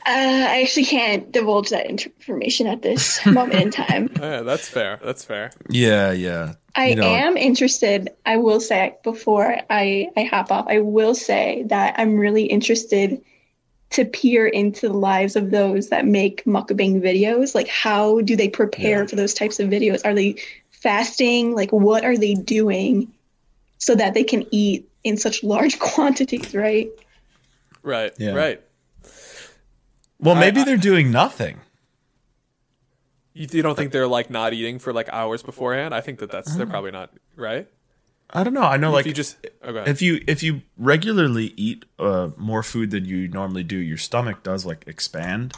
uh, I actually can't divulge that information at this moment in time. Yeah, that's fair. That's fair. Yeah, yeah. I You know- am interested. I will say before I, I hop off, I will say that I'm really interested to peer into the lives of those that make mukbang videos. Like, how do they prepare Yeah. for those types of videos? Are they fasting? Like, what are they doing so that they can eat in such large quantities, right? Right. Yeah. Right. Well, maybe I- they're doing nothing. You, you don't think they're like not eating for like hours beforehand? I think that that's they're probably not right. I don't know. I know, Like like you just okay. if you if you regularly eat uh, more food than you normally do, your stomach does like expand.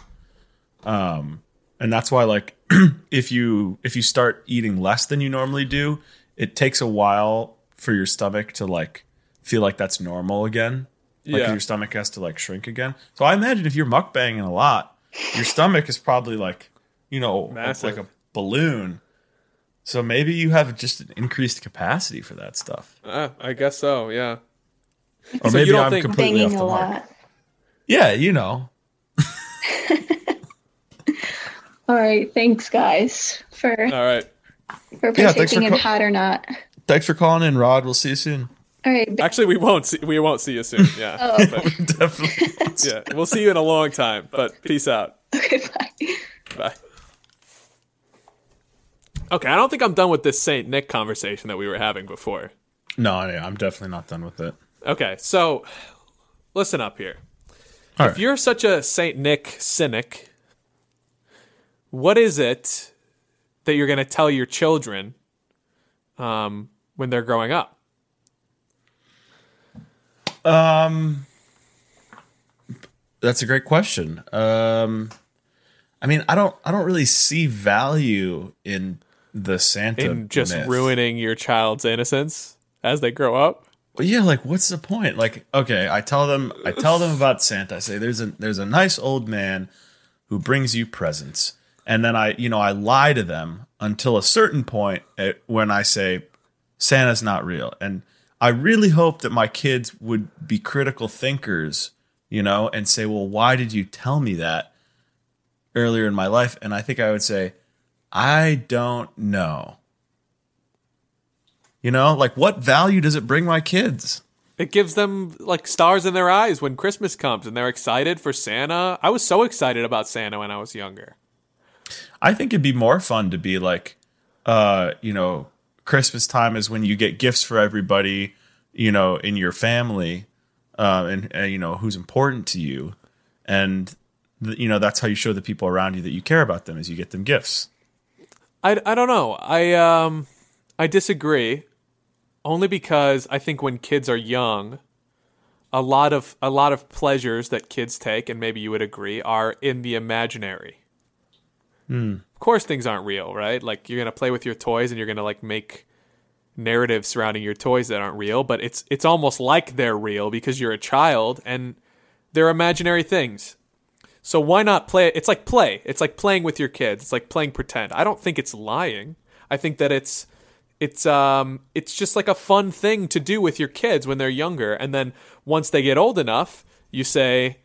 Um, and that's why like if you if you start eating less than you normally do, it takes a while for your stomach to like feel like that's normal again. Like Yeah. your stomach has to like shrink again. So I imagine if you're mukbanging a lot, your stomach is probably like you know Massive. like a balloon. So maybe you have just an increased capacity for that stuff. Uh, I guess so. Yeah. Or So maybe you don't I'm think- completely off the a mark. lot. Yeah, you know. All right, thanks guys for All right. for Yeah, thanks for in co- hot or not. Thanks for calling in, Rod. We'll see you soon. All right, Actually, we won't see we won't see you soon. Yeah. Oh. But, Definitely. yeah. We'll see you in a long time. But peace out. okay, bye. Bye. Okay, I don't think I'm done with this Saint Nick conversation that we were having before. no, yeah, I'm definitely not done with it. Okay, so listen up here. All if right. you're such a Saint Nick cynic, what is it that you're going to tell your children um, when they're growing up? Um, that's a great question. Um, I mean, I don't, I don't really see value in the Santa In just myth. ruining your child's innocence as they grow up? Well, yeah, like what's the point? Like, okay, I tell them, I tell them about Santa. I say there's a there's a nice old man who brings you presents, and then I, you know, I lie to them until a certain point at, when I say Santa's not real, and I really hope that my kids would be critical thinkers, you know, and say, well, why did you tell me that earlier in my life? And I think I would say, I don't know. You know, like what value does it bring my kids? It gives them like stars in their eyes when Christmas comes and they're excited for Santa. I was so excited about Santa when I was younger. I think it'd be more fun to be like, uh, you know, Christmas time is when you get gifts for everybody, you know, in your family, uh, and, and you know who's important to you, and th- you know that's how you show the people around you that you care about them is you get them gifts. I, I don't know. I um I disagree. Only because I think when kids are young, a lot of a lot of pleasures that kids take, and maybe you would agree, are in the imaginary. Of course, things aren't real, right? Like you're gonna play with your toys, and you're gonna like make narratives surrounding your toys that aren't real, but it's it's almost like they're real because you're a child and they're imaginary things. So why not play? It's like play. It's like playing with your kids. It's like playing pretend. I don't think it's lying. I think that it's it's um it's just like a fun thing to do with your kids when they're younger and then once they get old enough you say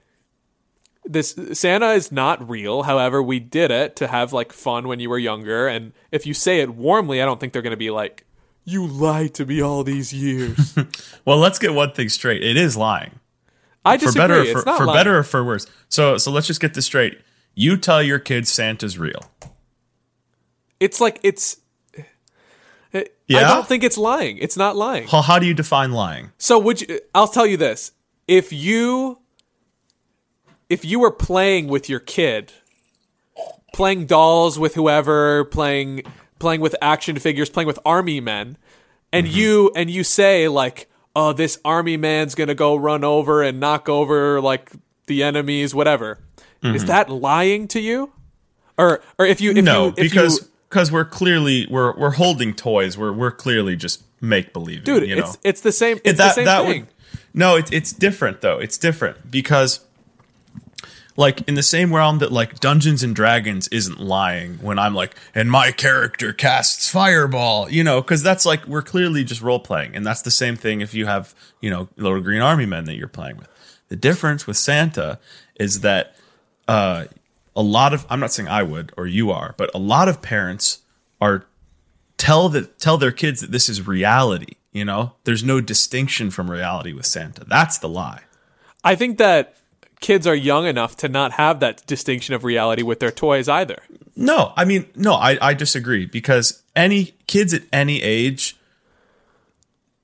this Santa is not real however we did it to have like fun when you were younger and if you say it warmly I don't think they're going to be like you lied to me all these years Well, let's get one thing straight. It is lying. I For disagree better or it's for, not for lying. better or for worse. So so let's just get this straight. You tell your kids Santa's real. it's like it's eh, I Yeah? don't think it's lying it's not lying How, how do you define lying? So would you I'll tell you this. If you if you were playing with your kid, playing dolls with whoever, playing playing with action figures, playing with army men, and mm-hmm. you and you say like, "Oh, this army man's going to go run over and knock over like the enemies, whatever." Is mm-hmm. that lying to you? Or or if you if no, you if because you, because we're clearly we're we're holding toys. We're we're clearly just make believe. dude, you know? it's it's the same It- it's the same thing. would no it, it's different though it's different because like in the same realm that like dungeons and dragons isn't lying when i'm like and my character casts fireball you know because that's like we're clearly just role playing and that's the same thing if you have you know little green army men that you're playing with. The difference with santa is that uh a lot of i'm not saying i would or you are but a lot of parents are tell that tell their kids that this is reality you know? There's no distinction from reality with santa. That's the lie. I think that kids are young enough to not have that distinction of reality with their toys either. no i mean no i, I disagree because any kids at any age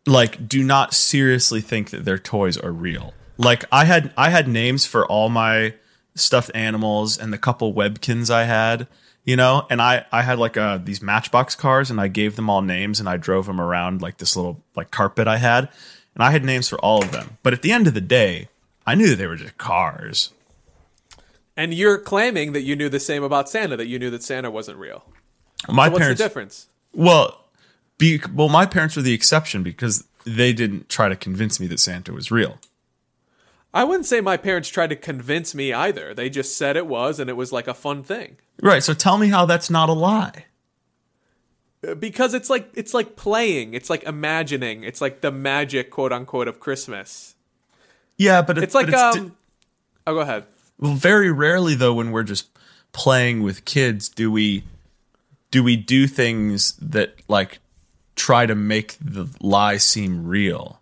like do not seriously think that their toys are real. Like i had i had names for all my stuffed animals and the couple Webkinz i had you know and i i had like uh these matchbox cars and i gave them all names and i drove them around like this little like carpet i had. And i had names for all of them. But at the end of the day i knew that they were just cars And you're claiming that you knew the same about Santa, that you knew that Santa wasn't real. my What's parents the difference? Well, be, well, my parents were the exception because they didn't try to convince me that Santa was real. I wouldn't say my parents tried to convince me either. They just said it was, and it was like a fun thing. Right. So tell me how that's not a lie. Because it's like it's like playing, it's like imagining, it's like the magic, quote unquote, of Christmas. Yeah, but it- It's like but it's di- um. oh, go ahead. well, very rarely though, when we're just playing with kids, do we do we do things that like try to make the lie seem real?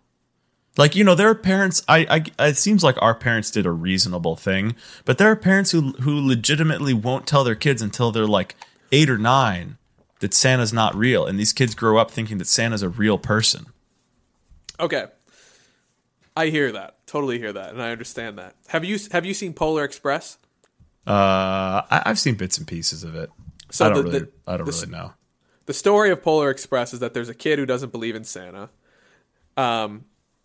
Like you know, there are parents. I, I it seems like our parents did a reasonable thing, but there are parents who who legitimately won't tell their kids until they're like eight or nine that Santa's not real, and these kids grow up thinking that Santa's a real person. Okay. I hear that. Totally hear that, and I understand that. Have you have you seen Polar Express? Uh, I, I've seen bits and pieces of it. So I don't the- really, the- I don't the- really know. the story of Polar Express is that there's a kid who doesn't believe in Santa, um,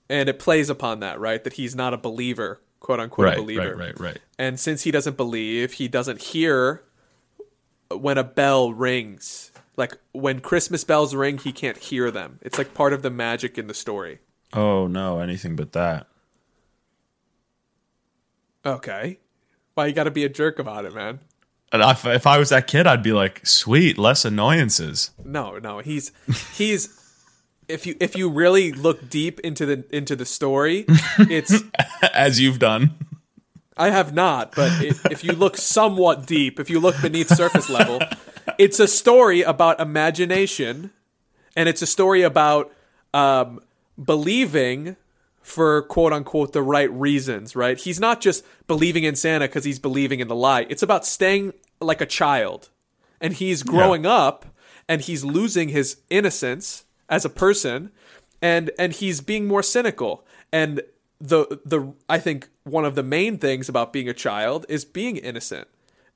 and it plays upon that, right? That he's not a believer, quote unquote, Right, believer. right, right, right. And since he doesn't believe, he doesn't hear when a bell rings. Like when Christmas bells ring, he can't hear them. It's like part of the magic in the story. Oh no, anything but that. Okay. Why you got to be a jerk about it, man? And if, if I was that kid, I'd be like, sweet, less annoyances. No, no. He's he's if you if you really look deep into the into the story, it's As you've done. I have not, but if, if you look somewhat deep, if you look beneath surface level, it's a story about imagination, and it's a story about um, believing for quote unquote the right reasons. Right? He's not just believing in Santa because he's believing in the lie. It's about staying like a child, and he's growing up, and he's losing his innocence as a person, and and he's being more cynical and the the I think one of the main things about being a child is being innocent.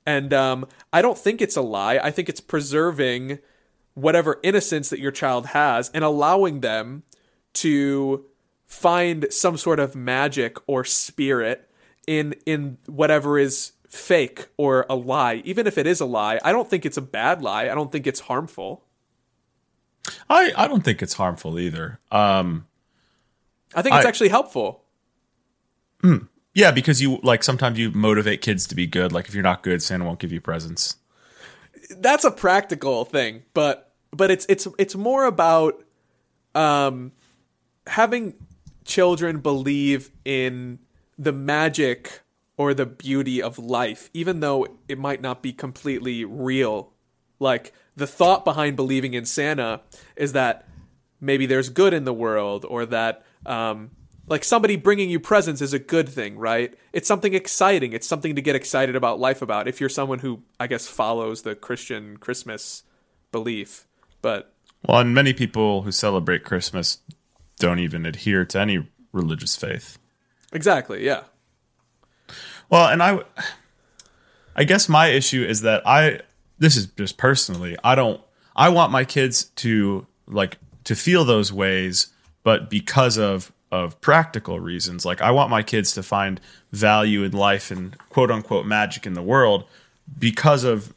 And um, I don't think it's a lie. I think it's preserving whatever innocence that your child has and allowing them to find some sort of magic or spirit in in whatever is fake or a lie. Even if it is a lie, I don't think it's a bad lie. I don't think it's harmful. I, I don't think it's harmful either. Um, I think it's I- actually helpful. yeah, because you like sometimes you motivate kids to be good. Like if you're not good, Santa won't give you presents. that's a practical thing, but but it's it's it's more about um having children believe in the magic or the beauty of life even though it might not be completely real. Like the thought behind believing in santa is that maybe there's good in the world or that um like somebody bringing you presents is a good thing right? It's something exciting. It's something to get excited about life about if you're someone who i guess follows the christian christmas belief. But Well, and many people who celebrate Christmas don't even adhere to any religious faith. exactly yeah Well, and I, I guess my issue is that I, this is just personally, I don't, I want my kids to like to feel those ways, but because of of practical reasons, like I want my kids to find value in life and quote unquote magic in the world because of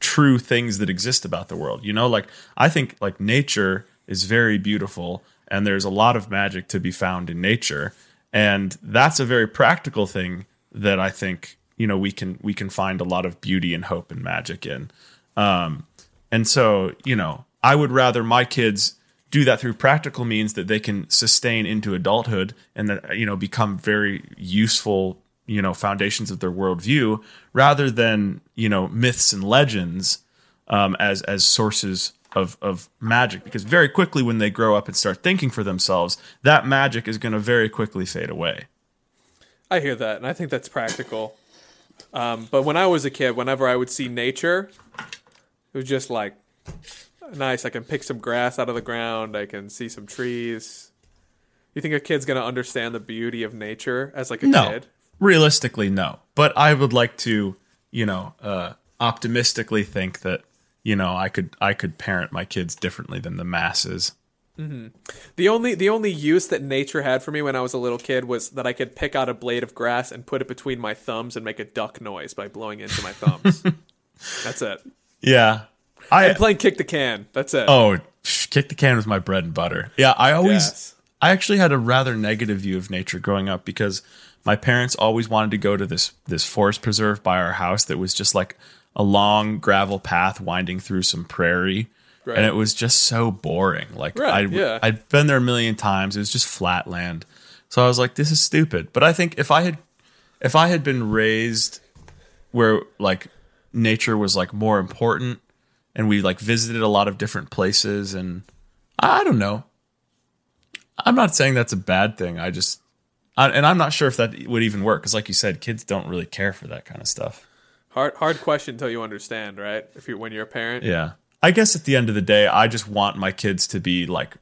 true things that exist about the world. You know, like I think like nature is very beautiful and there's a lot of magic to be found in nature and that's a very practical thing that I think, you know, we can we can find a lot of beauty and hope and magic in. Um and so, you know, I would rather my kids do that through practical means that they can sustain into adulthood and that you know become very useful you know foundations of their worldview rather than you know myths and legends um, as as sources of of magic because very quickly when they grow up and start thinking for themselves that magic is going to very quickly fade away I hear that, and I think that's practical. Um, but when I was a kid, whenever I would see nature, it was just like nice. I can pick some grass out of the ground. I can see some trees. You think a kid's gonna understand the beauty of nature as like a no kid? realistically no but i would like to you know uh optimistically think that you know i could i could parent my kids differently than the masses mm-hmm. The only the only use that nature had for me when I was a little kid was that I could pick out a blade of grass and put it between my thumbs and make a duck noise by blowing into my thumbs. that's it. yeah i And playing kick the can. That's it. Oh, kick the can was my bread and butter. Yeah, I always, Yes. I actually had a rather negative view of nature growing up because my parents always wanted to go to this this forest preserve by our house that was just like a long gravel path winding through some prairie. Right. And it was just so boring. Like Right, I, yeah. I'd been there a million times. It was just flat land. So I was like, this is stupid. But I think if I had, if I had been raised where like nature was like more important and we like visited a lot of different places and I don't know. I'm not saying that's a bad thing. I just I, and I'm not sure if that would even work cuz like you said kids don't really care for that kind of stuff. Hard hard question until you understand, right? If you when you're a parent. Yeah. I guess at the end of the day I just want my kids to be like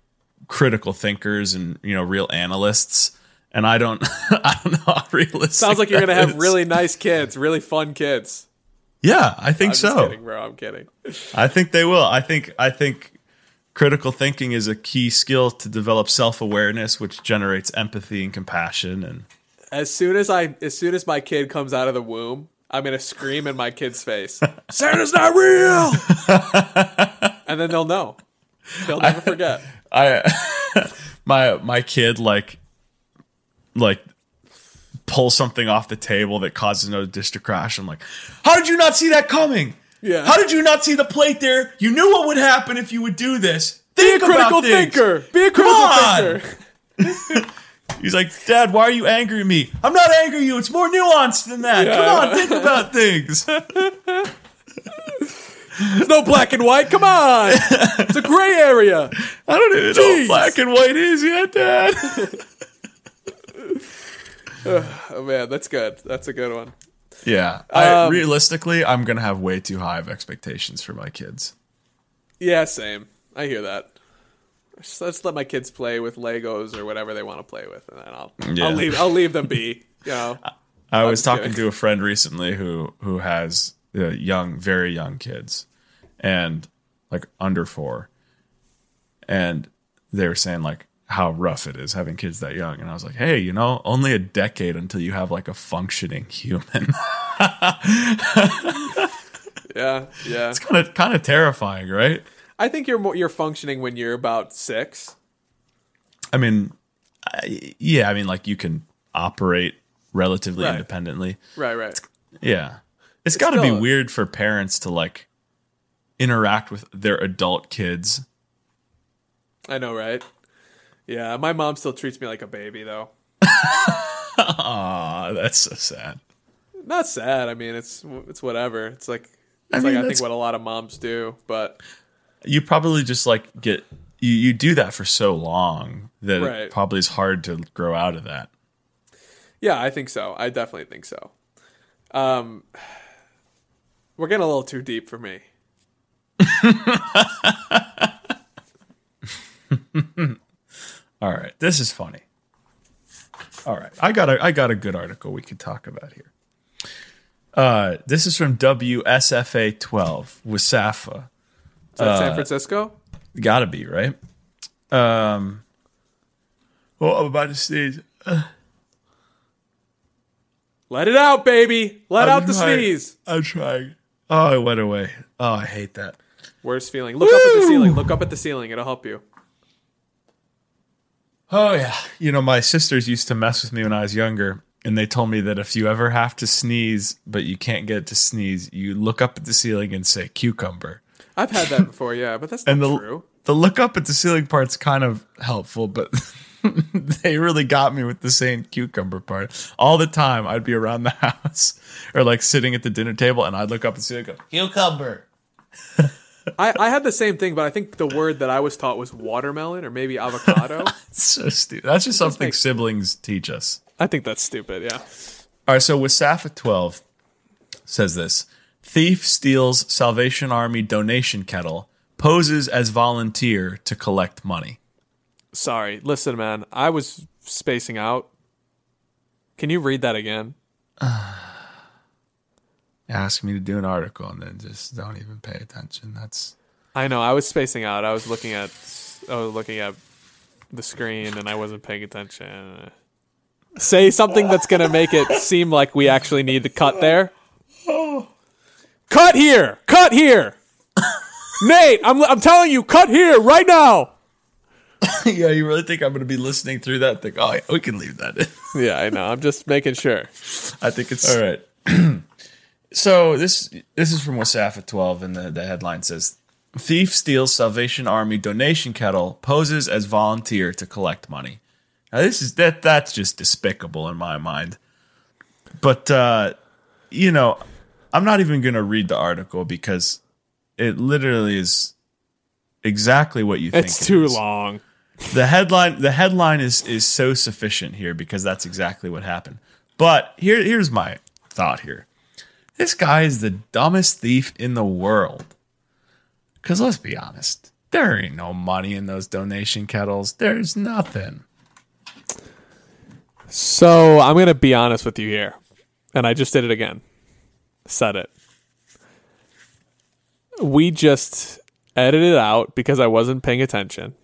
critical thinkers and you know real analysts and I don't I don't know how realistic Sounds like you're gonna have is. really nice kids, really fun kids. Yeah, I think I'm so. kidding, bro. I'm kidding. I think they will. I think I think critical thinking is a key skill to develop self-awareness which generates empathy and compassion and As soon as I, as soon as my kid comes out of the womb, I'm gonna scream in my kid's face, "Santa's not real!" and then they'll know. They'll never forget. I my my kid like like pulls something off the table that causes another dish to crash. I'm like, how did you not see that coming? Yeah. How did you not see the plate there? You knew what would happen if you would do this. Be a critical thinker. Be a critical on. thinker. He's like, Dad, why are you angry at me? I'm not angry at you. It's more nuanced than that. Yeah. Come on, think about things. There's no black and white. Come on, it's a gray area. I don't even know what black and white is yet, Dad. Oh man, that's good. That's a good one. yeah. I, Um, realistically, I'm gonna have way too high of expectations for my kids. Yeah, same. I hear that. Just, let's let my kids play with Legos or whatever they want to play with, and then I'll Yeah. I'll leave I'll leave them be. You know. I was talking kidding. to a friend recently who who has uh, young, very young kids, and like under four, and they were saying like how rough it is having kids that young, and I was like, hey, you know, only a decade until you have like a functioning human. Yeah, yeah. it's kind of kind of terrifying, right? I think you're more, you're functioning when you're about six. I mean, I, yeah, I mean, like you can operate relatively Right. independently. Right, right. Yeah. It's got to be weird for parents to like interact with their adult kids. I know, right? Yeah, my mom still treats me like a baby, though. Aw, that's so sad. Not sad. I mean, it's it's whatever. It's like I mean, like I think what a lot of moms do, but You probably just like get you, you do that for so long that Right. it probably is hard to grow out of that. yeah, I think so. I definitely think so. Um, we're getting a little too deep for me. All right, this is funny. All right, I got a I got a good article we could talk about here. Uh, this is from WSFA 12 Wasafa. Is that Uh, San Francisco? Got to be right. Um, well, I'm about to sneeze. Let it out, baby. Let I'm out the trying. sneeze. I'm trying. Oh, it went away. Oh, I hate that. Worst feeling. Look up at the ceiling. Look up at the ceiling. It'll help you. Oh yeah. You know, my sisters used to mess with me when I was younger, and they told me that if you ever have to sneeze but you can't get it to sneeze, you look up at the ceiling and say cucumber. I've had that before, yeah, but that's not And the true. the look up at the ceiling part's kind of helpful, but they really got me with the saying cucumber part. All the time I'd be around the house or like sitting at the dinner table and I'd look up at and go, cucumber. I, I had the same thing, but I think the word that I was taught was watermelon or maybe avocado. So stupid. That's just something makes- siblings teach us. I think that's stupid, yeah. All right, so Wasafa 12 says this Thief steals Salvation Army donation kettle, poses as volunteer to collect money. Sorry. Listen, man, I was spacing out. Can you read that again? Ask me to do an article and then just don't even pay attention. That's I know, I was spacing out. I was looking at I was looking at the screen and I wasn't paying attention. Say something that's going to make it seem like we actually need to cut there. Cut here. Cut here. Nate, I'm I'm telling you, cut here right now. yeah, you really think I'm going to be listening through that? Think, oh, yeah, we can leave that in. Yeah, I know. I'm just making sure. I think it's all right. so this this is from Wasafa 12, and the, the headline says Thief steals Salvation Army donation kettle, poses as volunteer to collect money. Now this is that that's just despicable in my mind. But uh, you know, I'm not even gonna read the article because it literally is exactly what you think. It's it too is. long. The headline the headline is is so sufficient here because that's exactly what happened. But here here's my thought here. This guy is the dumbest thief in the world. Cause let's be honest, there ain't no money in those donation kettles. There's nothing. So I'm gonna be honest with you here, and I just did it again. Said it. We just edited out because I wasn't paying attention,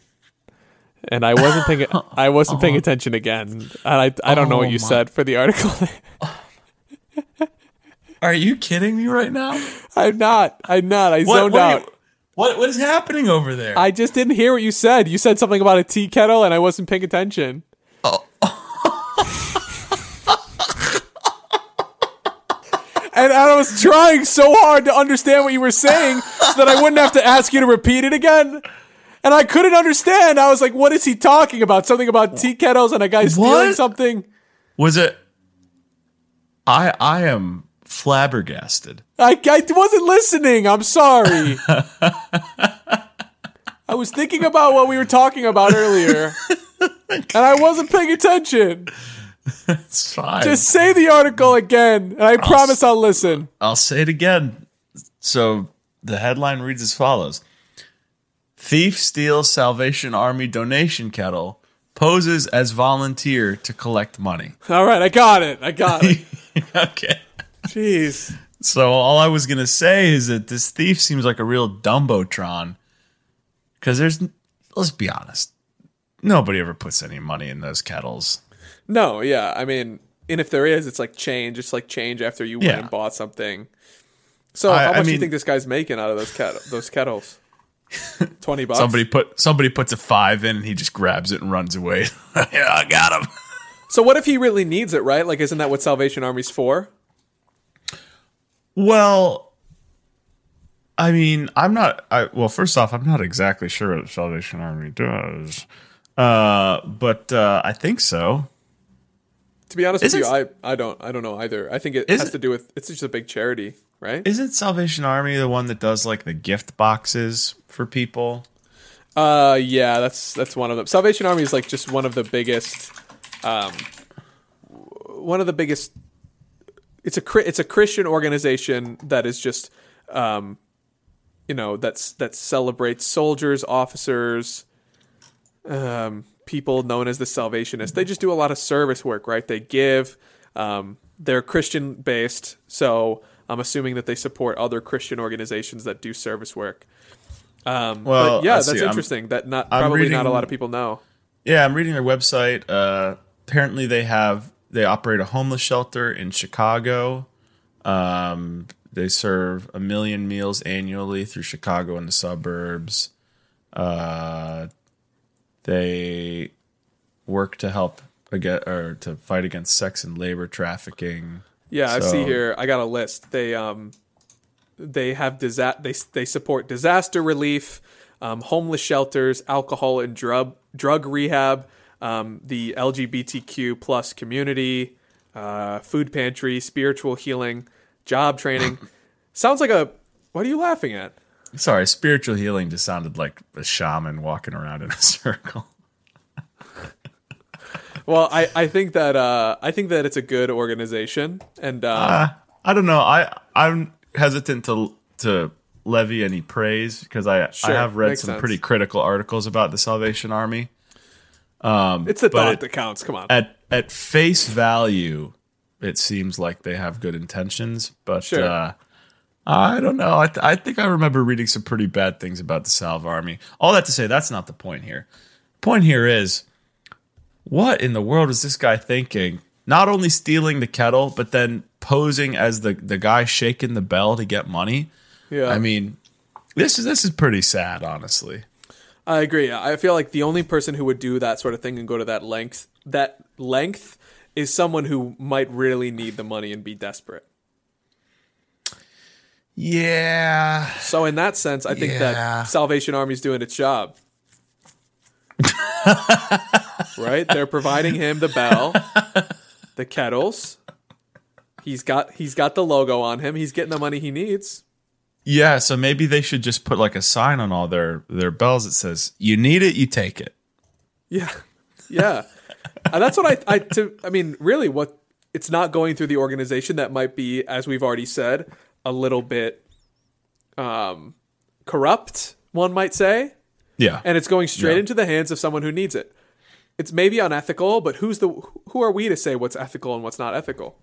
and I wasn't paying. I wasn't paying uh-huh. attention again, and I I don't know Oh what you my- said for the article. Are you kidding me right now? I'm not. I'm not. I What, zoned what, out. you- what what is happening over there? I just didn't hear what you said. You said something about a tea kettle, and I wasn't paying attention. And I was trying so hard to understand what you were saying so that I wouldn't have to ask you to repeat it again. And I couldn't understand. I was like, what is he talking about? Something about tea kettles and a guy stealing What? something? was it I I am flabbergasted. I, I wasn't listening. I'm sorry. I was thinking about what we were talking about earlier. And I wasn't paying attention. It's fine. Just say the article again, and I promise I'll listen. I'll say it again. So the headline reads as follows Thief steals Salvation Army donation kettle, poses as volunteer to collect money. All right, I got it. I got it. okay. Jeez. So all I was gonna say is that this thief seems like a real dumbotron. Because there's, let's be honest, nobody ever puts any money in those kettles. No, yeah. I mean, and if there is, it's like change. It's like change after you went Yeah. and bought something. So I- how I much do you mean- think this guy's making out of those ket- those kettles? Twenty bucks. Somebody put somebody puts a five in and he just grabs it and runs away. yeah, I got him. So what if he really needs it? Right? Like, isn't that what Salvation Army's for? Well, I mean, I'm not. I well, first off, I'm not exactly sure what Salvation Army does, uh, but uh, I think so. To be honest with Isn't- you, I, I don't I don't know either. I think it has to do with it's just a big charity, right? Isn't Salvation Army the one that does like the gift boxes for people? Uh, yeah, that's that's one of them. Salvation Army is like just one of the biggest, um, one of the biggest. It's a it's a Christian organization that is just, um, you know, that's that celebrates soldiers, officers, um, people known as the Salvationists. They just do a lot of service work, right? They give. Um, they're Christian based, so I'm assuming that they support other Christian organizations that do service work. Um, Well, but yeah, that's see, I'm- interesting. that not I'm probably not a lot of people know. Yeah, I'm reading their website. Uh, apparently, they have they operate a homeless shelter in Chicago. Um, they serve a million meals annually through Chicago and the suburbs. Uh, they work to help against or to fight against sex and labor trafficking. Yeah, I see here. I got a list. They um, they have disa- they they support disaster relief, um, homeless shelters, alcohol and drug drug rehab, um, the LGBTQ plus community, uh, food pantry, spiritual healing, job training. Sounds like a. What are you laughing at? Sorry, spiritual healing just sounded like a shaman walking around in a circle. Well, I, I think that uh, I think that it's a good organization, and uh, Uh, I don't know. I I'm hesitant to to levy any praise because I Sure, I have read some sense. pretty critical articles about the Salvation Army. Um, it's the thought it- that counts. Come on. at at face value, it seems like they have good intentions, but Sure. I don't know. I, th- I think I remember reading some pretty bad things about the Salve Army. All that to say, that's not the point here. Point here is, what in the world is this guy thinking? Not only stealing the kettle, but then posing as the the guy shaking the bell to get money. yeah, I mean, this is this is pretty sad, honestly. I agree. I feel like the only person who would do that sort of thing and go to that length that length is someone who might really need the money and be desperate. Yeah, So in that sense, I think Yeah. that Salvation Army's doing its job. right? They're providing him the bell, the kettles. He's got he's got the logo on him. He's getting the money he needs. Yeah, so maybe they should just put like a sign on all their their bells that says, "You need it, you take it." Yeah, yeah. and that's what I I to I mean, really, what it's not going through the organization that might be, as we've already said, a little bit um, corrupt. One might say, Yeah. and it's going straight Yeah. into the hands of someone who needs it. It's maybe unethical, but who's the who are we to say what's ethical and what's not ethical?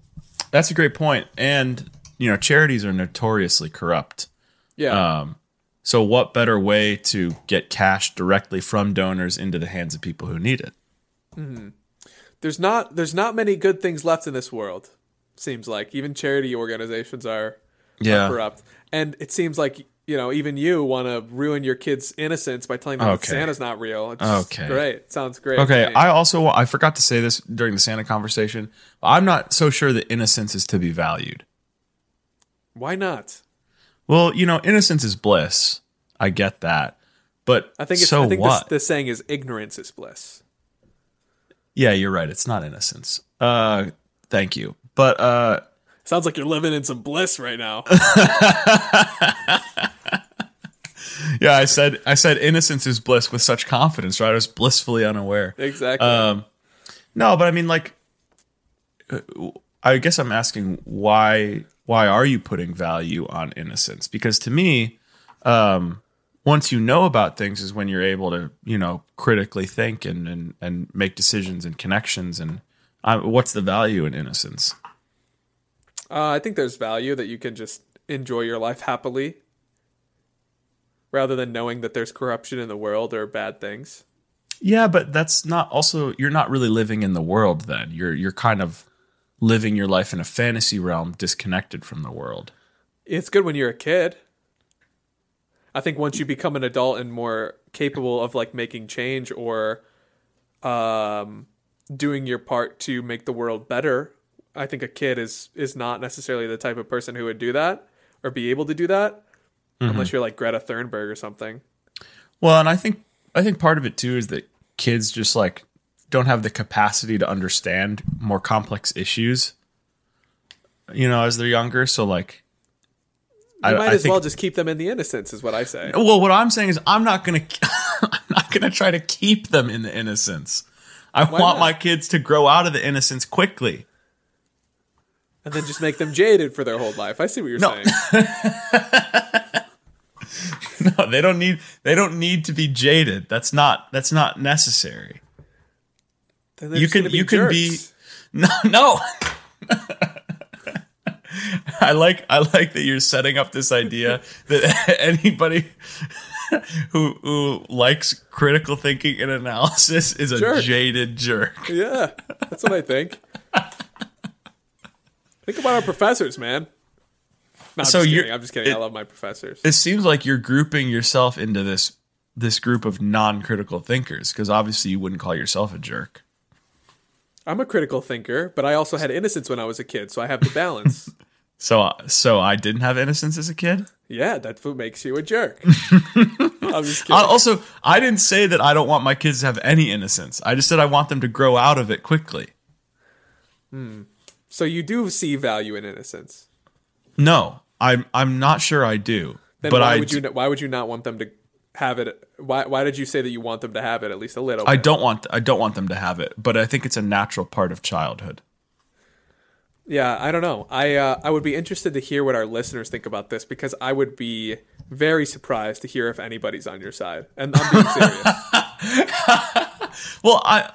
That's a great point. And, you know, charities are notoriously corrupt. Yeah, Um so what better way to get cash directly from donors into the hands of people who need it? there's not there's not many good things left in this world. Seems like even charity organizations are Yeah. corrupt. And it seems like you know even you want to ruin your kid's innocence by telling them that Okay. Santa's not real. It's Okay. great. Sounds great. Okay. I also I forgot to say this during the Santa conversation. I'm not so sure that innocence is to be valued. Why not? Well, you know, innocence is bliss. I get that. But I think it's, so I think what? the saying is ignorance is bliss. Yeah, you're right. It's not innocence. Uh, thank you. But uh, Sounds like you're living in some bliss right now. yeah, I said I said innocence is bliss with such confidence. Right? I was blissfully unaware. exactly. Um, no, but I mean, like, I guess I'm asking why why are you putting value on innocence? Because to me, um, once you know about things is when you're able to you know critically think and and, and make decisions and connections and uh, what's the value in innocence? Uh, I think there's value that you can just enjoy your life happily rather than knowing that there's corruption in the world or bad things. Yeah, but that's not also you're not really living in the world then. You're you're kind of living your life in a fantasy realm disconnected from the world. It's good when you're a kid. I think once you become an adult and more capable of like making change or um, doing your part to make the world better, I think a kid is is not necessarily the type of person who would do that or be able to do that. Mm-hmm. unless you're like Greta Thunberg or something. Well, and I think I think part of it too is that kids just like don't have the capacity to understand more complex issues. You know, as they're younger, so like You I, might I as think, well just keep them in the innocence, is what I say. Well, what I'm saying is I'm not gonna I'm not gonna try to keep them in the innocence. I want not? my kids to grow out of the innocence quickly. And then just make them jaded for their whole life. I see what you're No. saying. No, they don't need they don't need to be jaded. That's not that's not necessary. You can you can be no no. I like I like that you're setting up this idea that anybody who who likes critical thinking and analysis is a Jerk. jaded jerk. Yeah, that's what I think. Think about our professors, man. No, I'm So just kidding. I'm just kidding. I love my professors. It seems like you're grouping yourself into this this group of non-critical thinkers because obviously you wouldn't call yourself a jerk. I'm a critical thinker, but I also had innocence when I was a kid, so I have the balance. So so I didn't have innocence as a kid. yeah, that's what makes you a jerk. I'm just kidding. I, also, I didn't say that I don't want my kids to have any innocence. I just said I want them to grow out of it quickly. Hmm. So you do see value in innocence. No, I'm I'm not sure I do. Then but why I would you? Why would you not want them to have it? Why? Why did you say that you want them to have it at least a little? I bit? don't want I don't want them to have it, but I think it's a natural part of childhood. Yeah, I don't know. I uh, I would be interested to hear what our listeners think about this because I would be very surprised to hear if anybody's on your side. And I'm being serious. Well, I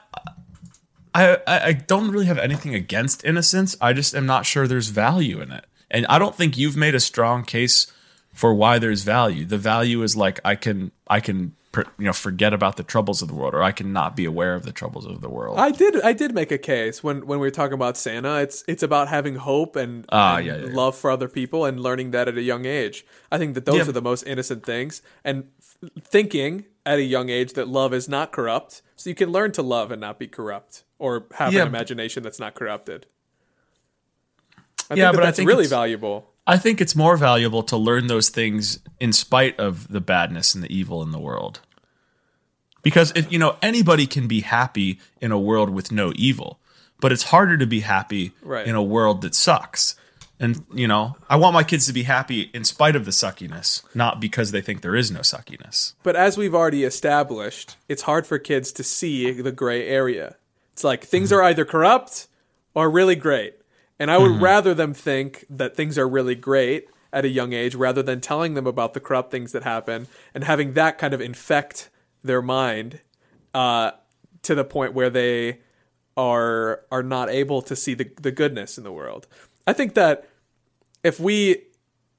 I I don't really have anything against innocence. I just am not sure there's value in it. And I don't think you've made a strong case for why there's value. The value is like I can I can you know forget about the troubles of the world or I can not be aware of the troubles of the world. I did I did make a case when when we were talking about Santa. It's it's about having hope and, Ah, and yeah, yeah, yeah. love for other people and learning that at a young age. I think that those Yeah. are the most innocent things and thinking at a young age that love is not corrupt, so you can learn to love and not be corrupt or have Yeah. an imagination that's not corrupted. I Yeah, think that but I that's really it's- valuable. I think it's more valuable to learn those things in spite of the badness and the evil in the world. Because if you know anybody can be happy in a world with no evil, but it's harder to be happy Right. in a world that sucks. And you know, I want my kids to be happy in spite of the suckiness, not because they think there is no suckiness. But as we've already established, it's hard for kids to see the gray area. It's like things Mm-hmm. are either corrupt or really great. And I would rather them think that things are really great at a young age rather than telling them about the corrupt things that happen and having that kind of infect their mind uh, to the point where they are are not able to see the, the goodness in the world. I think that if we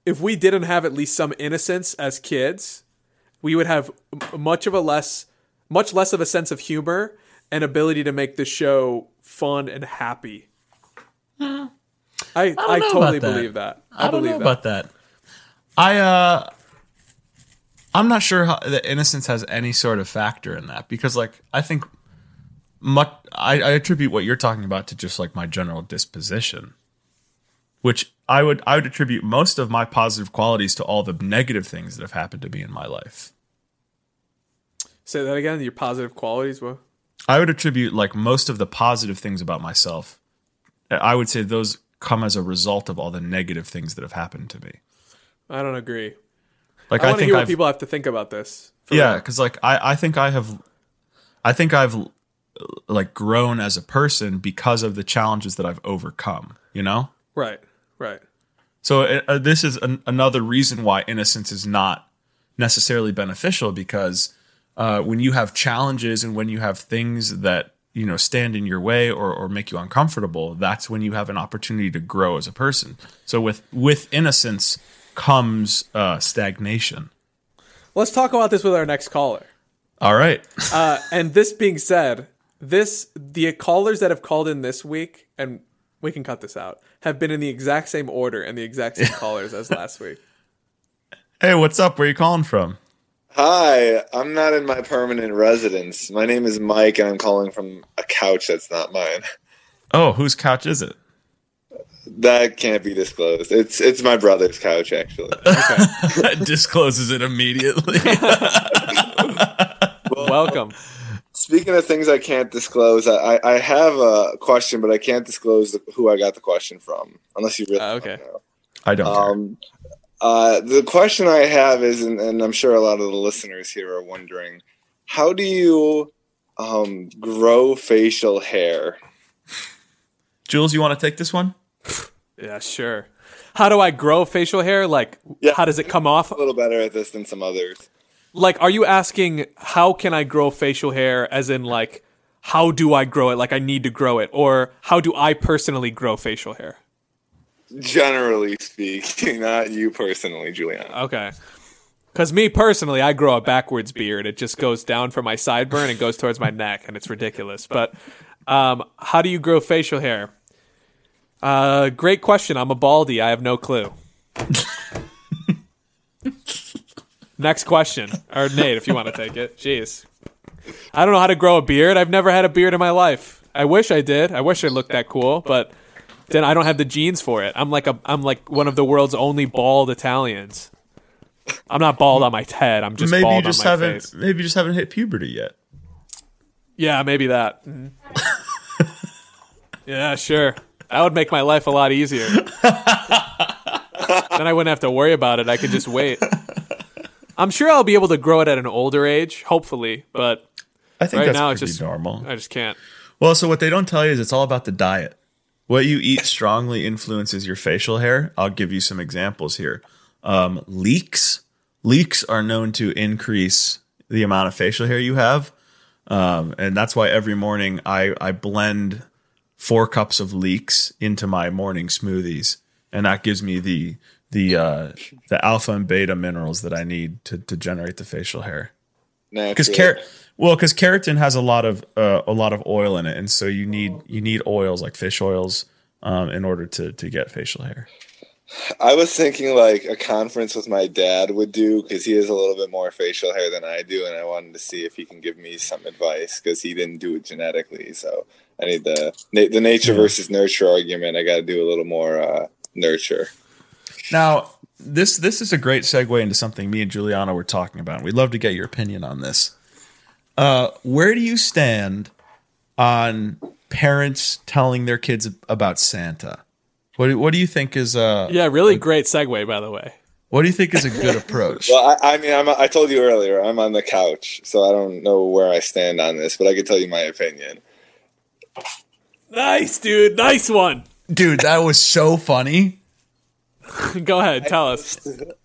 if we didn't have at least some innocence as kids, we would have much of a less much less of a sense of humor and ability to make the show fun and happy. I I, about totally that. believe that. I, I, don't believe know that. about that. I uh I'm not sure how that innocence has any sort of factor in that because like I think much I, I attribute what you're talking about to just like my general disposition. Which I would I would attribute most of my positive qualities to all the negative things that have happened to me in my life. Say that again. Your positive qualities. Well, I would attribute like most of the positive things about myself. I would say those come as a result of all the negative things that have happened to me. I don't agree. Like I I, think hear what people have to think about this. Yeah because like I, I think i have i think i've like grown as a person because of the challenges that i've overcome you know Right. Right. so uh, uh, this is an, another reason why innocence is not necessarily beneficial because uh, when you have challenges and when you have things that you know stand in your way or, or make you uncomfortable that's when you have an opportunity to grow as a person. So with with innocence comes uh, stagnation. Let's talk about this with our next caller. all right. Uh, and this being said, this the callers that have called in this week, and we can cut this out, have been in the exact same order and the exact same callers as last week. hey what's up? Where you calling from Hi, I'm not in my permanent residence. My name is Mike, and I'm calling from a couch that's not mine. Oh, whose couch is it? That can't be disclosed. It's it's my brother's couch actually. That discloses it immediately. well, Welcome. Speaking of things I can't disclose, I, I have a question, but I can't disclose who I got the question from, unless you really Uh, want okay. to know. I don't care. Um, uh, the question I have is, and, and I'm sure a lot of the listeners here are wondering, how do you um, grow facial hair? Jules, you want to take this one? Yeah, sure. How do I grow facial hair? Like, Yeah. how does it come off? A little better at this than some others. Like, are you asking how can I grow facial hair? As in, like, how do I grow it? Like, I need to grow it, or how do I personally grow facial hair? Generally speaking, not you personally, Julian. Okay. Because me personally, I grow a backwards beard. It just goes down from my sideburn and goes towards my neck, and it's ridiculous. But um, how do you grow facial hair? Uh, great question. I'm a baldy. I have no clue. Next question, or Nate, if you want to take it. Jeez, I don't know how to grow a beard. I've never had a beard in my life. I wish I did. I wish I looked that cool, but then I don't have the genes for it. I'm like a I'm like one of the world's only bald Italians. I'm not bald on my head. I'm just maybe bald you just on my haven't. face. Maybe you just haven't hit puberty yet. Yeah, maybe that. Mhm. yeah, sure. That would make my life a lot easier. then I wouldn't have to worry about it. I could just wait. I'm sure I'll be able to grow it at an older age, hopefully, but I think Right that's now, it's pretty just- normal. I just can't. Well, so what they don't tell you is it's all about the diet. What you eat strongly influences your facial hair. I'll give you some examples here. Um, leeks. Leeks are known to increase the amount of facial hair you have. Um, and that's why every morning I, I blend four cups of leeks into my morning smoothies. And that gives me the the uh, the alpha and beta minerals that I need to, to generate the facial hair because carrot well because keratin has a lot of uh, a lot of oil in it and so you need you need oils like fish oils um, in order to to get facial hair I was thinking like a conference with my dad would do because he has a little bit more facial hair than I do, and I wanted to see if he can give me some advice because he didn't do it genetically. So I need the the nature versus nurture argument. I got to do a little more uh, nurture. now this this is a great segue into something me and juliana were talking about we'd love to get your opinion on this uh, where do you stand on parents telling their kids about santa what do, what do you think is uh Yeah, really great segue, by the way. what do you think is a good approach Well, I, I mean, I'm, I told you earlier, I'm on the couch, so I don't know where I stand on this, but I can tell you my opinion. Nice, dude. Nice one. dude that was so funny Go ahead, tell us.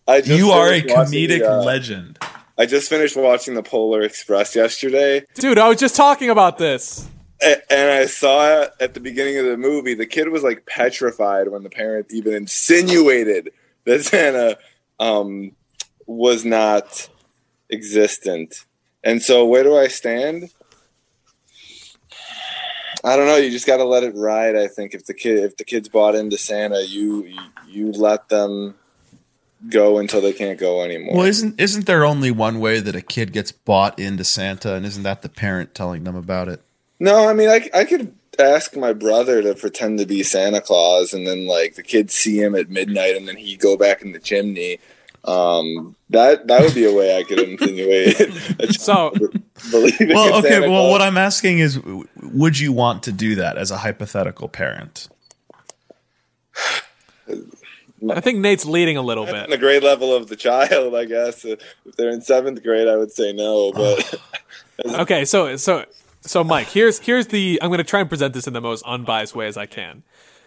I just you are a comedic the, uh, legend I just finished watching the Polar Express yesterday, Dude, I was just talking about this. And I saw at the beginning of the movie. The kid was like petrified when the parent even insinuated that Santa um, was not existent. And so, where do I stand? I don't know. You just got to let it ride. I think if the kid if the kids bought into Santa, you, you let them go until they can't go anymore. Well, isn't isn't there only one way that a kid gets bought into Santa, and isn't that the parent telling them about it? No, I mean, I, I could ask my brother to pretend to be Santa Claus, and then like the kids see him at midnight, and then he go back in the chimney. Um, that that would be a way I could insinuate. a child So, believing Well, okay. Santa Well, Claus. what I'm asking is, would you want to do that as a hypothetical parent? I think Nate's leading a little bit. the grade level of the child, I guess. If they're in seventh grade, I would say no. Oh. But Okay, so so so Mike, here's here's the I'm going to try and present this in the most unbiased way as I can.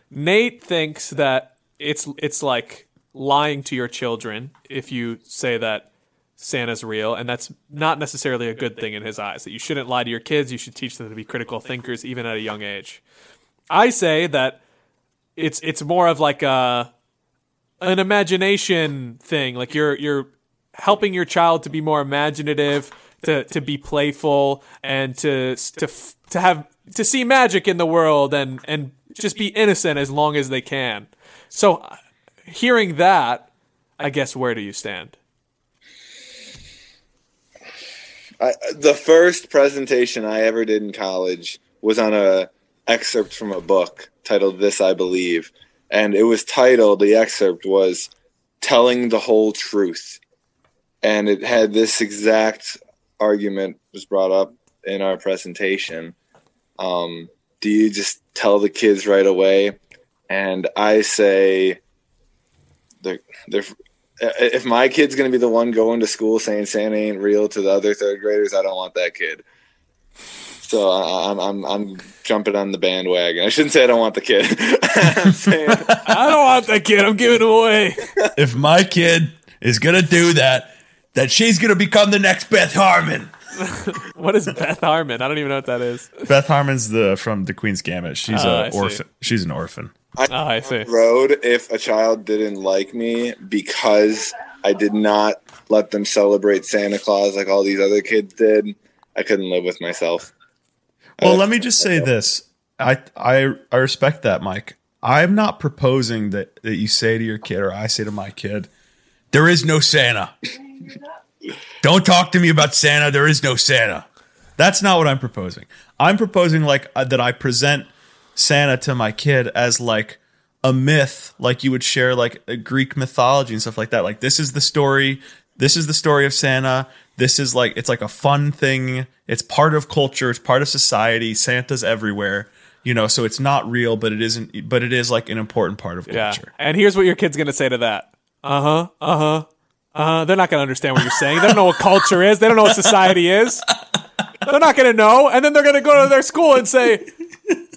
Nate thinks that it's it's like lying to your children if you say that Santa's real, and that's not necessarily a good thing in his eyes. That you shouldn't lie to your kids. You should teach them to be critical thinkers even at a young age. I say that it's it's more of like a an imagination thing. Like you're you're helping your child to be more imaginative, to to be playful, and to to to have to see magic in the world, and and just be innocent as long as they can. So, uh, hearing that, I guess where do you stand? I, the first presentation I ever did in college was on a excerpt from a book titled "This I Believe," and it was titled. The excerpt was "Telling the Whole Truth," and it had this exact argument was brought up in our presentation. Um, do you just tell the kids right away? And I say, they're, they're, if my kid's going to be the one going to school saying Santa ain't real to the other third graders, I don't want that kid. So I- I'm I'm I'm jumping on the bandwagon. I shouldn't say I don't want the kid. I'm saying I don't want that kid. I'm giving him away. if my kid is gonna do that, that she's gonna become the next Beth Harmon. What is Beth Harmon? I don't even know what that is. Beth Harmon's the from the Queen's Gambit. She's Oh, I a see. orphan. She's an orphan. Oh, I see. road if a child didn't like me because I did not let them celebrate Santa Claus like all these other kids did, I couldn't live with myself. Well, let me just say this. I I I respect that, Mike. I'm not proposing that that you say to your kid or I say to my kid, there is no Santa. Don't talk to me about Santa. There is no Santa. That's not what I'm proposing. I'm proposing like uh, that I present Santa to my kid as like a myth, like you would share like a Greek mythology and stuff like that. Like this is the story. This is the story of Santa. This is like it's like a fun thing. It's part of culture. It's part of society. Santa's everywhere. You know, so it's not real, but it isn't. But it is like an important part of culture. Yeah. And here's what your kid's gonna say to that. Uh huh. Uh huh. Uh huh. They're not gonna understand what you're saying. They don't know what culture is. They don't know what society is. They're not gonna know. And then they're gonna go to their school and say,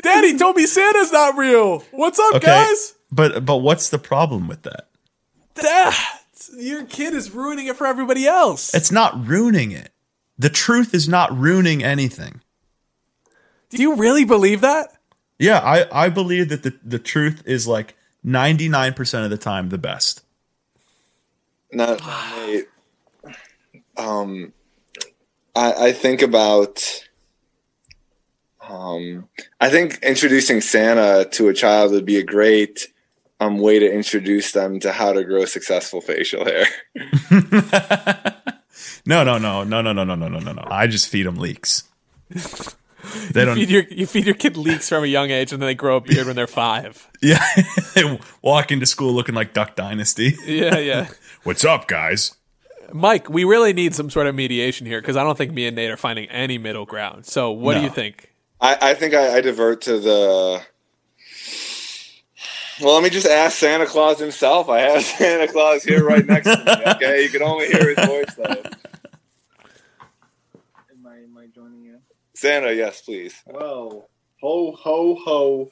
"Daddy told me Santa's not real. What's up, Okay, guys?" but but what's the problem with that? Dad, your kid is ruining it for everybody else. It's not ruining it. The truth is not ruining anything. Do you really believe that? Yeah, I, I believe that the, the truth is like 99% of the time the best. Not Nate, um, I, I think about. Um, I think introducing Santa to a child would be a great um, way to introduce them to how to grow successful facial hair. No, no, no, no, no, no, no, no, no, no, no. I just feed them leeks. They You don't. feed your you feed your kid leeks from a young age, and then they grow a beard when they're five. Yeah, they walk into school looking like Duck Dynasty. Yeah, yeah. What's up, guys? Mike, we really need some sort of mediation here because I don't think me and Nate are finding any middle ground. So, what do you think? I, I think I, I divert to the. Well, let me just ask Santa Claus himself. I have Santa Claus here right next to me. Okay, you can only hear his voice though. Am I, am I joining you? Santa, yes, please. Well, ho, ho, ho.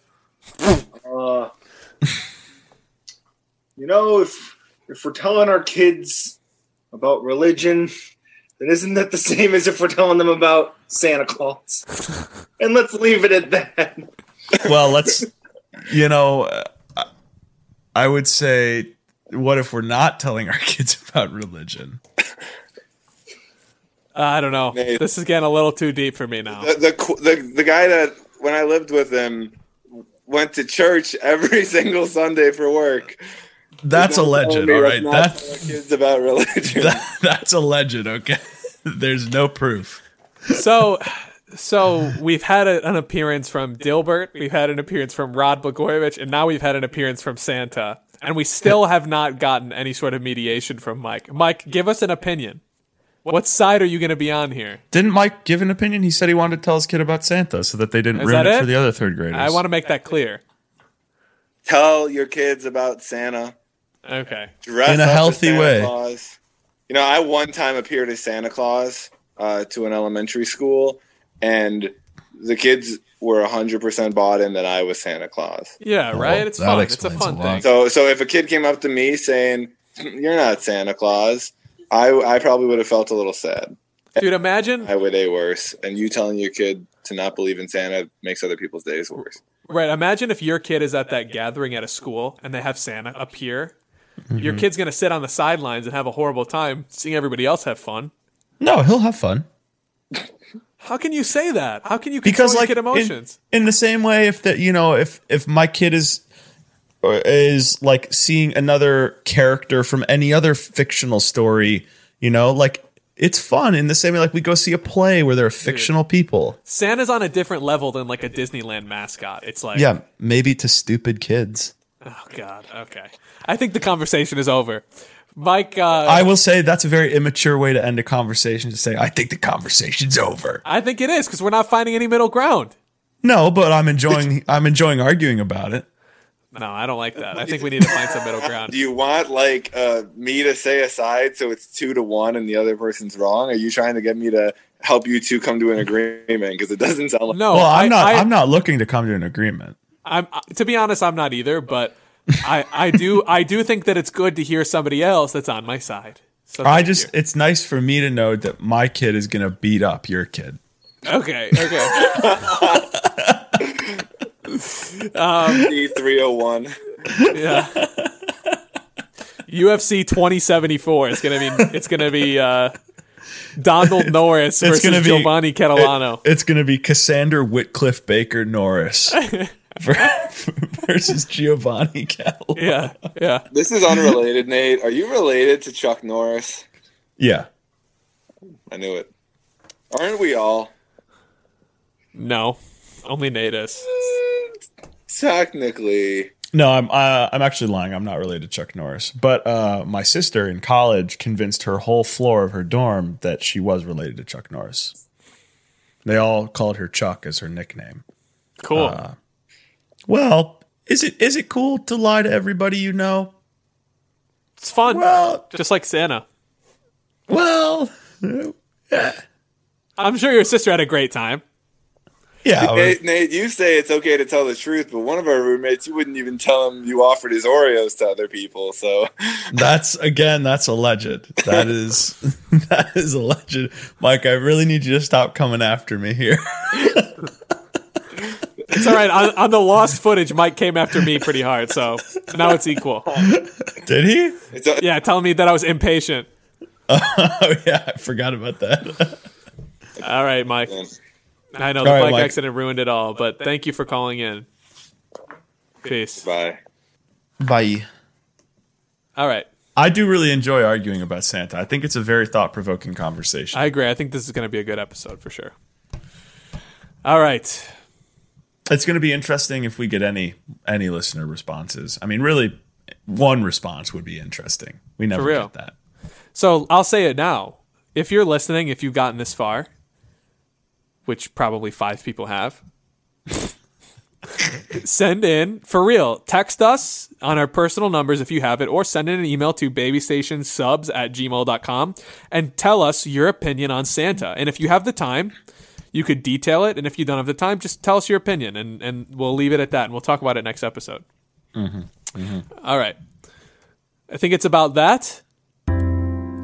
uh, you know, if if we're telling our kids about religion, then isn't that the same as if we're telling them about Santa Claus? and let's leave it at that. Well, let's. You know, uh, I would say, what if we're not telling our kids about religion? Uh, I don't know. Nate. This is getting a little too deep for me now. The, the the the guy that when I lived with him went to church every single Sunday for work. That's a legend, all right. all let's right. not That, kids about religion. that that's a legend. Okay, there's no proof. so, so we've had a, an appearance from Dilbert, we've had an appearance from Rod Blagojevich, and now we've had an appearance from Santa, and we still have not gotten any sort of mediation from Mike. Mike, give us an opinion. What side are you going to be on here? Didn't Mike give an opinion? He said he wanted to tell his kid about Santa so that they didn't Is ruin it, it? for the other third graders. I want to make that clear. Tell your kids about Santa. Okay. Dress In a healthy way. Claus. You know, I one time appeared as Santa Claus uh, to an elementary school, and the kids were hundred percent bought in that I was Santa Claus. Yeah, right? It's that fun. It's a fun a thing. So, so if a kid came up to me saying, "You're not Santa Claus," I I probably would have felt a little sad. Dude, imagine I would a worse, and you telling your kid to not believe in Santa makes other people's days worse. Right. Imagine if your kid is at that gathering at a school and they have Santa appear. Mm-hmm. Your kid's going to sit on the sidelines and have a horrible time seeing everybody else have fun. no, he'll have fun How can you say that? How can you control because like kid in, emotions? in the same way if that you know if if my kid is is like seeing another character from any other fictional story, you know, like it's fun in the same way like we go see a play where there are fictional people. Santa's on a different level than like a Disneyland mascot. It's like Yeah, maybe to stupid kids. Oh God. Okay. I think the conversation is over. Mike, uh, I will say that's a very immature way to end a conversation to say, I think the conversation's over. I think it is because we're not finding any middle ground. No, but I'm enjoying I'm enjoying arguing about it. No, I don't like that. I think we need to find some middle ground. Do you want like uh, me to say aside so it's two to one and the other person's wrong? Are you trying to get me to help you two come to an agreement? Because it doesn't sound like No, Well, I'm I- not I, I, am not looking to come to an agreement. I'm to be honest, I'm not either, but I, I do I do think that it's good to hear somebody else that's on my side. So I just you. it's nice for me to know that my kid is gonna beat up your kid. okay, okay. D three hundred one. Yeah. UFC 2074. It's gonna be it's gonna be uh, Donald Norris versus gonna be- Giovanni Catalano. It's gonna be Cassander Whitcliffe Baker Norris ver- versus Giovanni Cal. yeah, yeah. This is unrelated, Nate. Are you related to Chuck Norris? Yeah. I knew it. Aren't we all? No, only Nate is. Technically. No, I'm uh, I'm actually lying. I'm not related to Chuck Norris, but uh, my sister in college convinced her whole floor of her dorm that she was related to Chuck Norris. They all called her Chuck as her nickname. Cool. Uh, Well, is it is it cool to lie to everybody you know? it's fun. Well, just like Santa. well, I'm sure your sister had a great time. yeah. Was- Nate, Nate, you say it's okay to tell the truth, but one of our roommates, you wouldn't even tell him you offered his Oreos to other people. So That's again, that's alleged. That is that is alleged. Mike, I really need you to stop coming after me here. It's all right. on, on the lost footage, Mike came after me pretty hard, so now it's equal. Did he? Yeah, telling me that I was impatient. Oh yeah, I forgot about that. All right, Mike. I know the All right, bike Mike. accident ruined it all, but thank you for calling in. Peace. bye. Bye. All right. I do really enjoy arguing about Santa. I think it's a very thought provoking conversation. I agree. I think this is going to be a good episode for sure. All right. It's going to be interesting if we get any any listener responses. I mean, really, one response would be interesting. We never For real. get that. So I'll say it now. If you're listening, if you've gotten this far, which probably five people have, send in for real. Text us on our personal numbers if you have it, or send in an email to babystationsubs at gmail.com and tell us your opinion on Santa. And if you have the time, you could detail it. And if you don't have the time, just tell us your opinion and, and we'll leave it at that and we'll talk about it next episode. All right. I think it's about that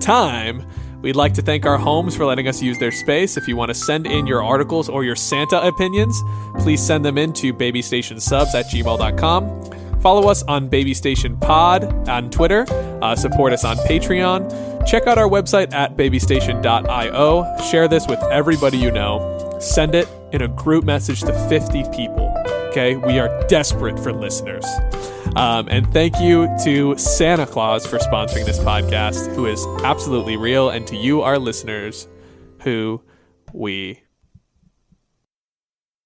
time. We'd like to thank our homes for letting us use their space. If you want to send in your articles or your Santa opinions, please send them in to babystationsubs at gmail.com. Follow us on Baby Station Pod on Twitter. Uh, support us on Patreon. Check out our website at babystation.io. Share this with everybody you know. Send it in a group message to 50 people. Okay? We are desperate for listeners. Um, and thank you to Santa Claus for sponsoring this podcast, who is absolutely real, and to you, our listeners, who we